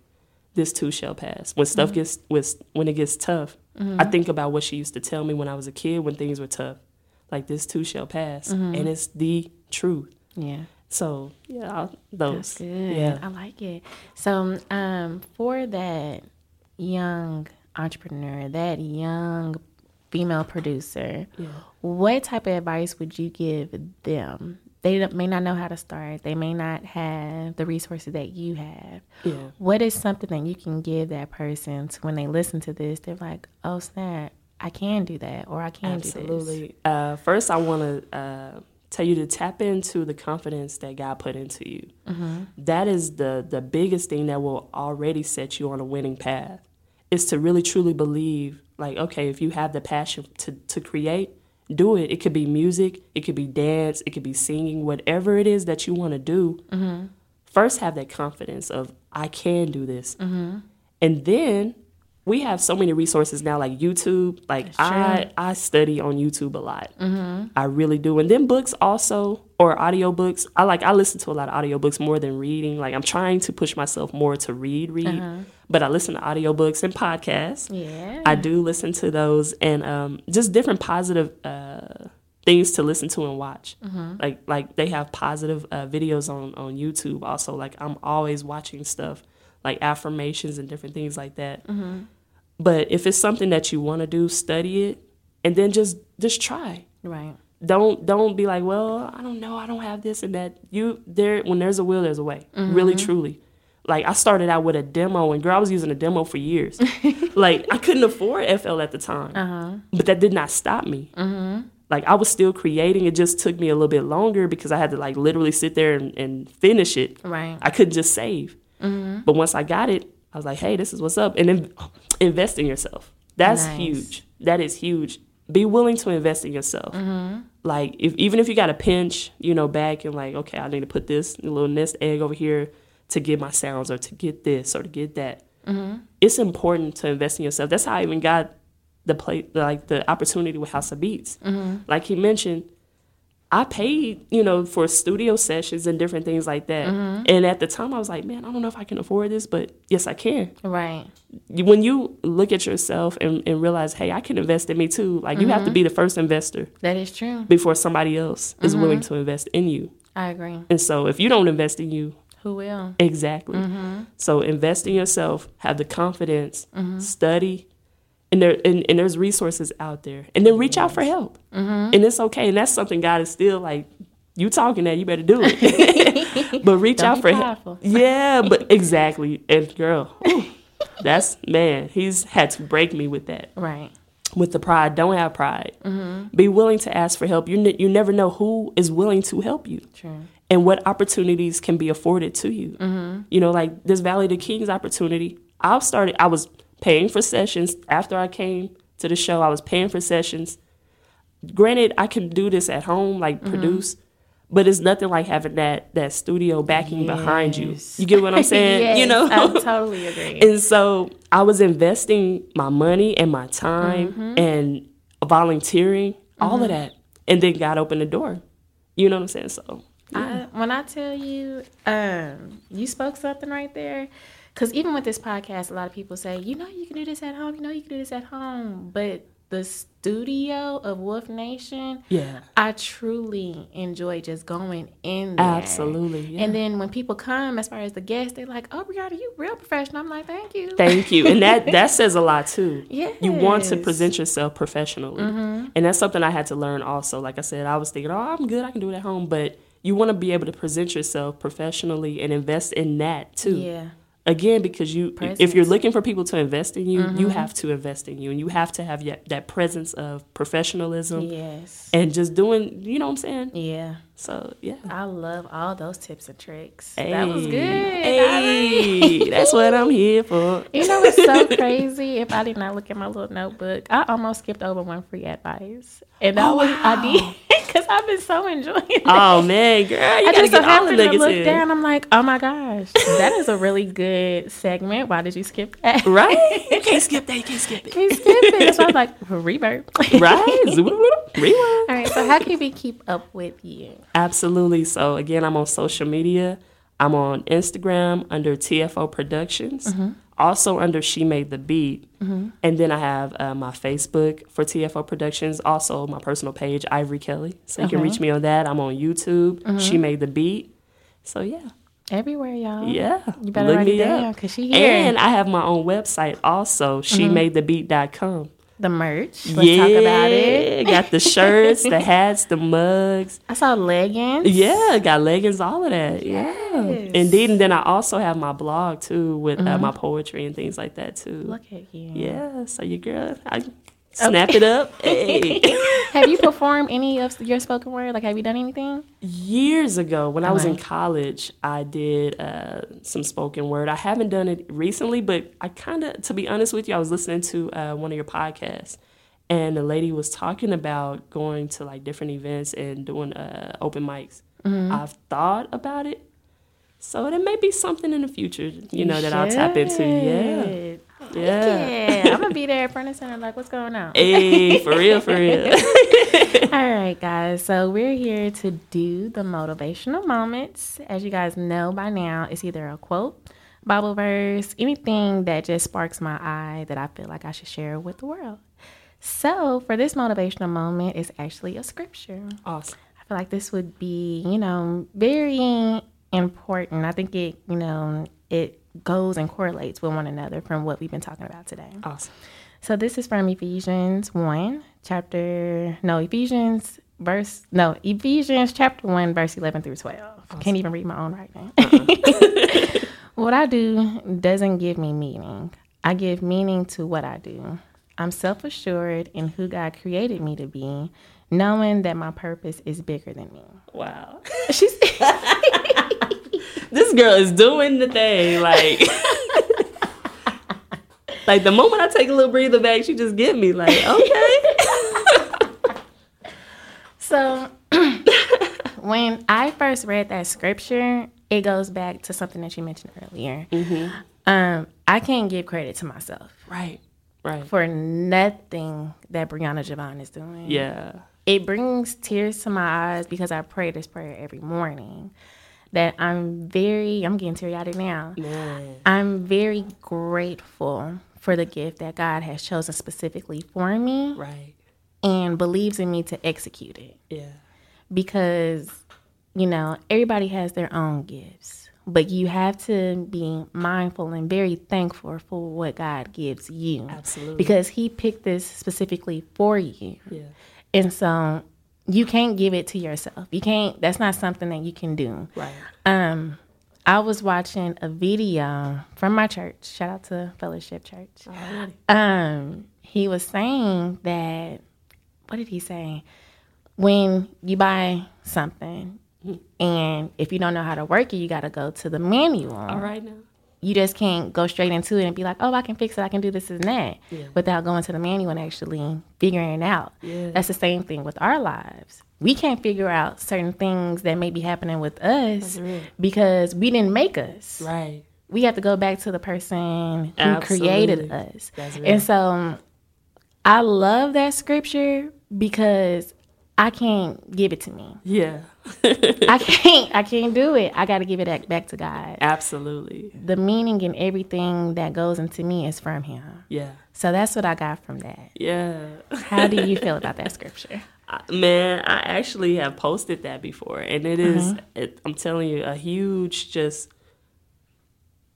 S6: this too shall pass. When stuff mm-hmm. gets with when it gets tough, I mm-hmm. think about what she used to tell me when I was a kid when things were tough. Like this too shall pass, mm-hmm. and it's the truth.
S5: Yeah.
S6: So yeah, I'll- those.
S5: That's good.
S6: Yeah.
S5: I like it. So, um, for that young entrepreneur, that young female producer,
S6: Yeah.
S5: what type of advice would you give them? They may not know how to start. They may not have the resources that you have.
S6: Yeah.
S5: What is something that you can give that person to when they listen to this? They're like, "Oh snap, I can do that," or "I can do this."
S6: Absolutely. Uh, first, I want to uh, tell you to tap into the confidence that God put into you. That is the the biggest thing that will already set you on a winning path. Is to really truly believe, like, okay, if you have the passion to to create, do it. It could be music, it could be dance, it could be singing, whatever it is that you want to do. Mm-hmm. First, have that confidence of I can do this, mm-hmm. and then we have so many resources now like youtube. Like i i study on youtube a lot. I really do. And then books also or audiobooks. I like i listen to a lot of audiobooks more than reading. Like i'm trying to push myself more to read read. But i listen to audiobooks and podcasts.
S5: Yeah.
S6: i do listen to those and um, just different positive uh, things to listen to and watch. Like like they have positive uh, videos on on youtube also. Like i'm always watching stuff like affirmations and different things like that but if it's something that you want to do study it and then just just try.
S5: Right.
S6: don't don't be like well i don't know i don't have this and that. You there when there's a will there's a way. Really mm-hmm. truly. Like i started out with a demo and girl i was using a demo for years. Like i couldn't afford fl at the time. Uh-huh. But that did not stop me. Mm-hmm. Like i was still creating. It just took me a little bit longer because i had to like literally sit there and, and finish it.
S5: Right.
S6: i couldn't just save. Mm-hmm. But once i got it i was like hey this is what's up and then invest in yourself that's
S5: Nice.
S6: huge that is huge be willing to invest in yourself like if even if you got a pinch, you know, back and like, okay, I need to put this little nest egg over here to get my sounds or to get this or to get that. Mm-hmm. It's important to invest in yourself. That's how I even got the play like the opportunity with House of Beats. Mm-hmm. Like he mentioned, I paid, you know, for studio sessions and different things like that. Mm-hmm. And at the time, I was like, man, I don't know if I can afford this, but yes, I can.
S5: Right.
S6: When you look at yourself and, and realize, hey, I can invest in me too, like mm-hmm. you have to mm-hmm. be the first investor.
S5: That is true.
S6: Before somebody else is willing mm-hmm. to invest in you.
S5: I agree.
S6: And so if you don't invest in you,
S5: who will?
S6: Exactly. Mm-hmm. So invest in yourself, have the confidence, study, and there and, and there's resources out there. And then reach out for help. Mm-hmm. and it's okay. And that's something god is still like you talking that you better do it. But reach
S5: Don't
S6: out for help yeah but exactly. And girl that's man he's had to break me with that.
S5: Right.
S6: With the pride. Don't have pride. Mm-hmm. be willing to ask for help. You, ne- you never know who is willing to help you
S5: True.
S6: and what opportunities can be afforded to you. Mm-hmm. you know like this valley of the kings opportunity i started i was paying for sessions after I came to the show. I was paying for sessions. Granted, I can do this at home, like mm-hmm. produce, but it's nothing like having that that studio backing yes. behind you. You get what I'm saying?
S5: yes,
S6: you know,
S5: I totally agree.
S6: and so I was investing my money and my time mm-hmm. and volunteering, mm-hmm. all of mm-hmm. that, and then God opened the door. You know what I'm saying? So.
S5: Yeah. I, when I tell you, um, you spoke something right there because even with this podcast, a lot of people say, you know, you can do this at home. You know, you can do this at home. But the studio of Wolf Nation,
S6: yeah,
S5: I truly enjoy just going in there.
S6: Absolutely. Yeah.
S5: And then when people come, as far as the guests, they're like, "Oh, Brianna, you real professional." I'm like, "Thank you."
S6: Thank you, and that that says a lot too.
S5: Yeah.
S6: You want to present yourself professionally, mm-hmm. and that's something I had to learn also. Like I said, I was thinking, "Oh, I'm good. I can do it at home," but you want to be able to present yourself professionally and invest in that too.
S5: Yeah
S6: again because you presence. if you're looking for people to invest in you mm-hmm. you have to invest in you and you have to have that presence of professionalism
S5: yes
S6: and just doing you know what i'm saying
S5: yeah
S6: so yeah i
S5: love all those tips and tricks that was good
S6: hey, that's what i'm here for
S5: you know it's so crazy if i did not look at my little notebook i almost skipped over one free advice and that oh, was wow. i did because I've been so enjoying oh, it.
S6: Oh man, girl, you I just so nuggets
S5: to look
S6: in.
S5: down. I'm like, oh my gosh, that is a really good segment. Why did you skip that?
S6: Right? You can't skip that. You can't skip it.
S5: You Can't skip it. That's why I was like, reverb.
S6: right? Rewind.
S5: All right. So how can we keep up with you?
S6: Absolutely. So again, I'm on social media. I'm on Instagram under TFO Productions. Mm-hmm also under She Made the Beat. Mm-hmm. And then I have uh, my Facebook for TFO Productions, also my personal page, Ivory Kelly. So you okay. can reach me on that. I'm on YouTube, mm-hmm. She Made the Beat. So yeah.
S5: Everywhere, y'all.
S6: Yeah.
S5: You better Look write it down because she here.
S6: And I have my own website also, mm-hmm. shemadethebeat.com
S5: the merch. Let's yeah, talk about it.
S6: got the shirts, the hats, the mugs.
S5: I saw leggings.
S6: Yeah, got leggings, all of that. Yes. Yeah, indeed. And then I also have my blog too with mm-hmm. uh, my poetry and things like that too.
S5: Look at you.
S6: Yeah, so you girl, I Snap okay. it up. Hey.
S5: have you performed any of your spoken word? Like, have you done anything?
S6: Years ago, when I was in college, I did uh, some spoken word. I haven't done it recently, but I kind of, to be honest with you, I was listening to uh, one of your podcasts, and the lady was talking about going to like different events and doing uh, open mics. Mm-hmm. I've thought about it, so there may be something in the future, you, you know, that should. I'll tap into. Yeah.
S5: Yeah. I'm gonna be there at Furnace Center, like, what's going on?
S6: Hey, for real, for real.
S5: All right, guys. So we're here to do the motivational moments. As you guys know by now, it's either a quote, Bible verse, anything that just sparks my eye that I feel like I should share with the world. So for this motivational moment, it's actually a scripture.
S6: Awesome.
S5: I feel like this would be, you know, very important. I think it, you know, it goes and correlates with one another from what we've been talking about today.
S6: Awesome.
S5: So this is from Ephesians 1, chapter, no, Ephesians verse, no, Ephesians chapter 1, verse 11 through 12. Awesome. Can't even read my own writing. Uh-uh. what I do doesn't give me meaning. I give meaning to what I do. I'm self assured in who God created me to be, knowing that my purpose is bigger than me.
S6: Wow. She's this girl is doing the thing. Like, like the moment I take a little breather back, she just get me like, okay.
S5: so when I first read that scripture, it goes back to something that you mentioned earlier. Um, I can't give credit to myself
S6: Right. Right.
S5: for nothing that Brianna Jovahn is doing.
S6: Yeah.
S5: It brings tears to my eyes because I pray this prayer every morning. That I'm very, I'm getting teary eyed now.
S6: Man.
S5: I'm very grateful for the gift that God has chosen specifically for me
S6: Right.
S5: and believes in me to execute it.
S6: Yeah.
S5: because you know everybody has their own gifts but you have to be mindful and very thankful for what god gives you
S6: Absolutely.
S5: because he picked this specifically for you
S6: Yeah.
S5: and so you can't give it to yourself you can't that's not something that you can do
S6: Right.
S5: um i was watching a video from my church shout out to fellowship church
S6: Already.
S5: um, he was saying that what did he say? When you buy something and if you don't know how to work it, you gotta go to the manual.
S6: All right now.
S5: You just can't go straight into it and be like, Oh, I can fix it, I can do this and that
S6: Yeah.
S5: without going to the manual and actually figuring it out.
S6: Yeah.
S5: That's the same thing with our lives. We can't figure out certain things that may be happening with us because we didn't make us
S6: Right.
S5: we have to go back to the person who created us. And so I love that scripture because I can't give it to me.
S6: Yeah.
S5: I can't I can't do it. I got to give it back- back to God.
S6: Absolutely.
S5: The meaning and everything that goes into me is from him.
S6: Yeah.
S5: So that's what I got from that.
S6: Yeah.
S5: How do you feel about that scripture?
S6: Man, I actually have posted that before, and it is, uh-huh. it, I'm telling you, a huge just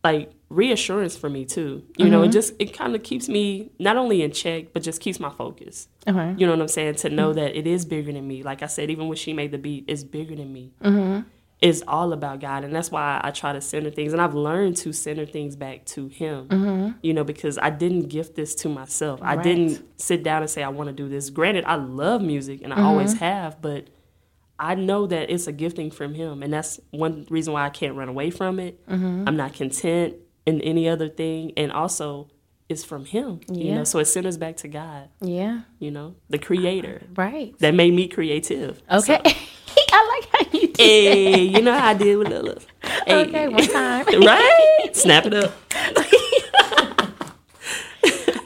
S6: like reassurance for me too. You know, it mm-hmm. just it kind of keeps me not only in check, but just keeps my focus.
S5: Okay.
S6: You know what I'm saying? To know mm-hmm. that it is bigger than me. Like I said, even when she made the beat, it's bigger than me. Mm-hmm. It's all about God, and that's why I try to center things, and I've learned to center things back to Him. You know, because I didn't gift this to myself. I didn't sit down and say I want to do this. Granted, I love music, and I always have, but I know that it's a gifting from Him, and that's one reason why I can't run away from it. I'm not content in any other thing, and also it's from Him. You know, so it centers back to God.
S5: Yeah.
S6: You know, the Creator
S5: Right.
S6: that made me creative.
S5: Okay. I like how you did
S6: Hey, you know how I did with Lila. Hey.
S5: Okay, one time.
S6: right? Snap it up.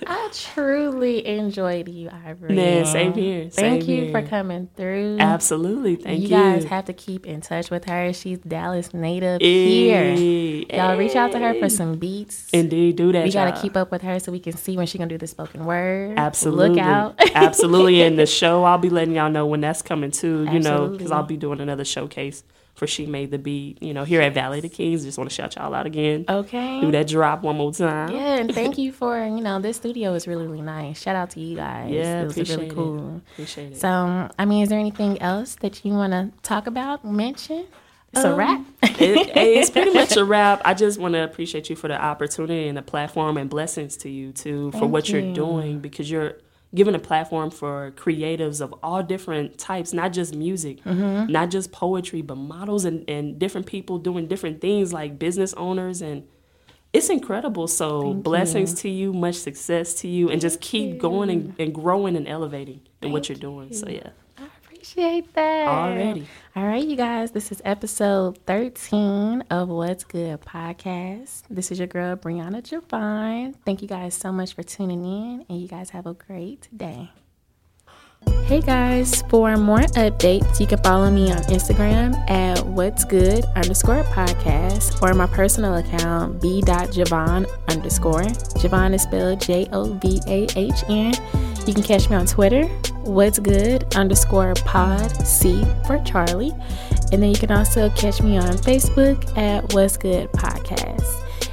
S5: I truly enjoyed you, Ivory.
S6: Man, same here.
S5: Thank you
S6: here.
S5: for coming through.
S6: Absolutely. Thank you.
S5: you guys have to keep in touch with her. She's Dallas native
S6: Hey,
S5: here. Y'all reach out to her for
S6: eh.
S5: some beats.
S6: Indeed, do that.
S5: we gotta keep up with her so we can see when she gonna do the spoken word.
S6: Absolutely.
S5: Look out.
S6: Absolutely. And the show, I'll be letting y'all know when that's coming too, you know, because I'll be doing another showcase for She Made the Beat, you know, here at Valley of the Kings. Just want to shout y'all out again.
S5: Okay.
S6: Do that drop one more time.
S5: Yeah, and thank you for you know this studio is really really nice. Shout out to you guys.
S6: Yeah,
S5: it was really
S6: it.
S5: cool.
S6: Appreciate it.
S5: So I mean, is there anything else that you want to talk about? Mention? It's a
S6: Um,
S5: wrap.
S6: it, it's pretty much a wrap. I just want to appreciate you for the opportunity and the platform and blessings to you too for
S5: Thank
S6: what
S5: you.
S6: you're doing because you're giving a platform for creatives of all different types, not just music,
S5: Mm-hmm.
S6: not just poetry, but models and, and different people doing different things like business owners and it's incredible. So blessings to you, much success to you, and just keep going and, and growing and elevating in what you're doing. So yeah.
S5: Appreciate that.
S6: Already.
S5: All right, you guys. This is episode 13 of What's Good podcast. This is your girl, Brianna Jovahn. Thank you guys so much for tuning in, and you guys have a great day. Hey guys, for more updates, you can follow me on Instagram at what's good underscore podcast or my personal account b.jovahn underscore. Jovahn is spelled J O V A H N. You can catch me on Twitter, what's good underscore pod C for Charlie. And then you can also catch me on Facebook at what's good podcast.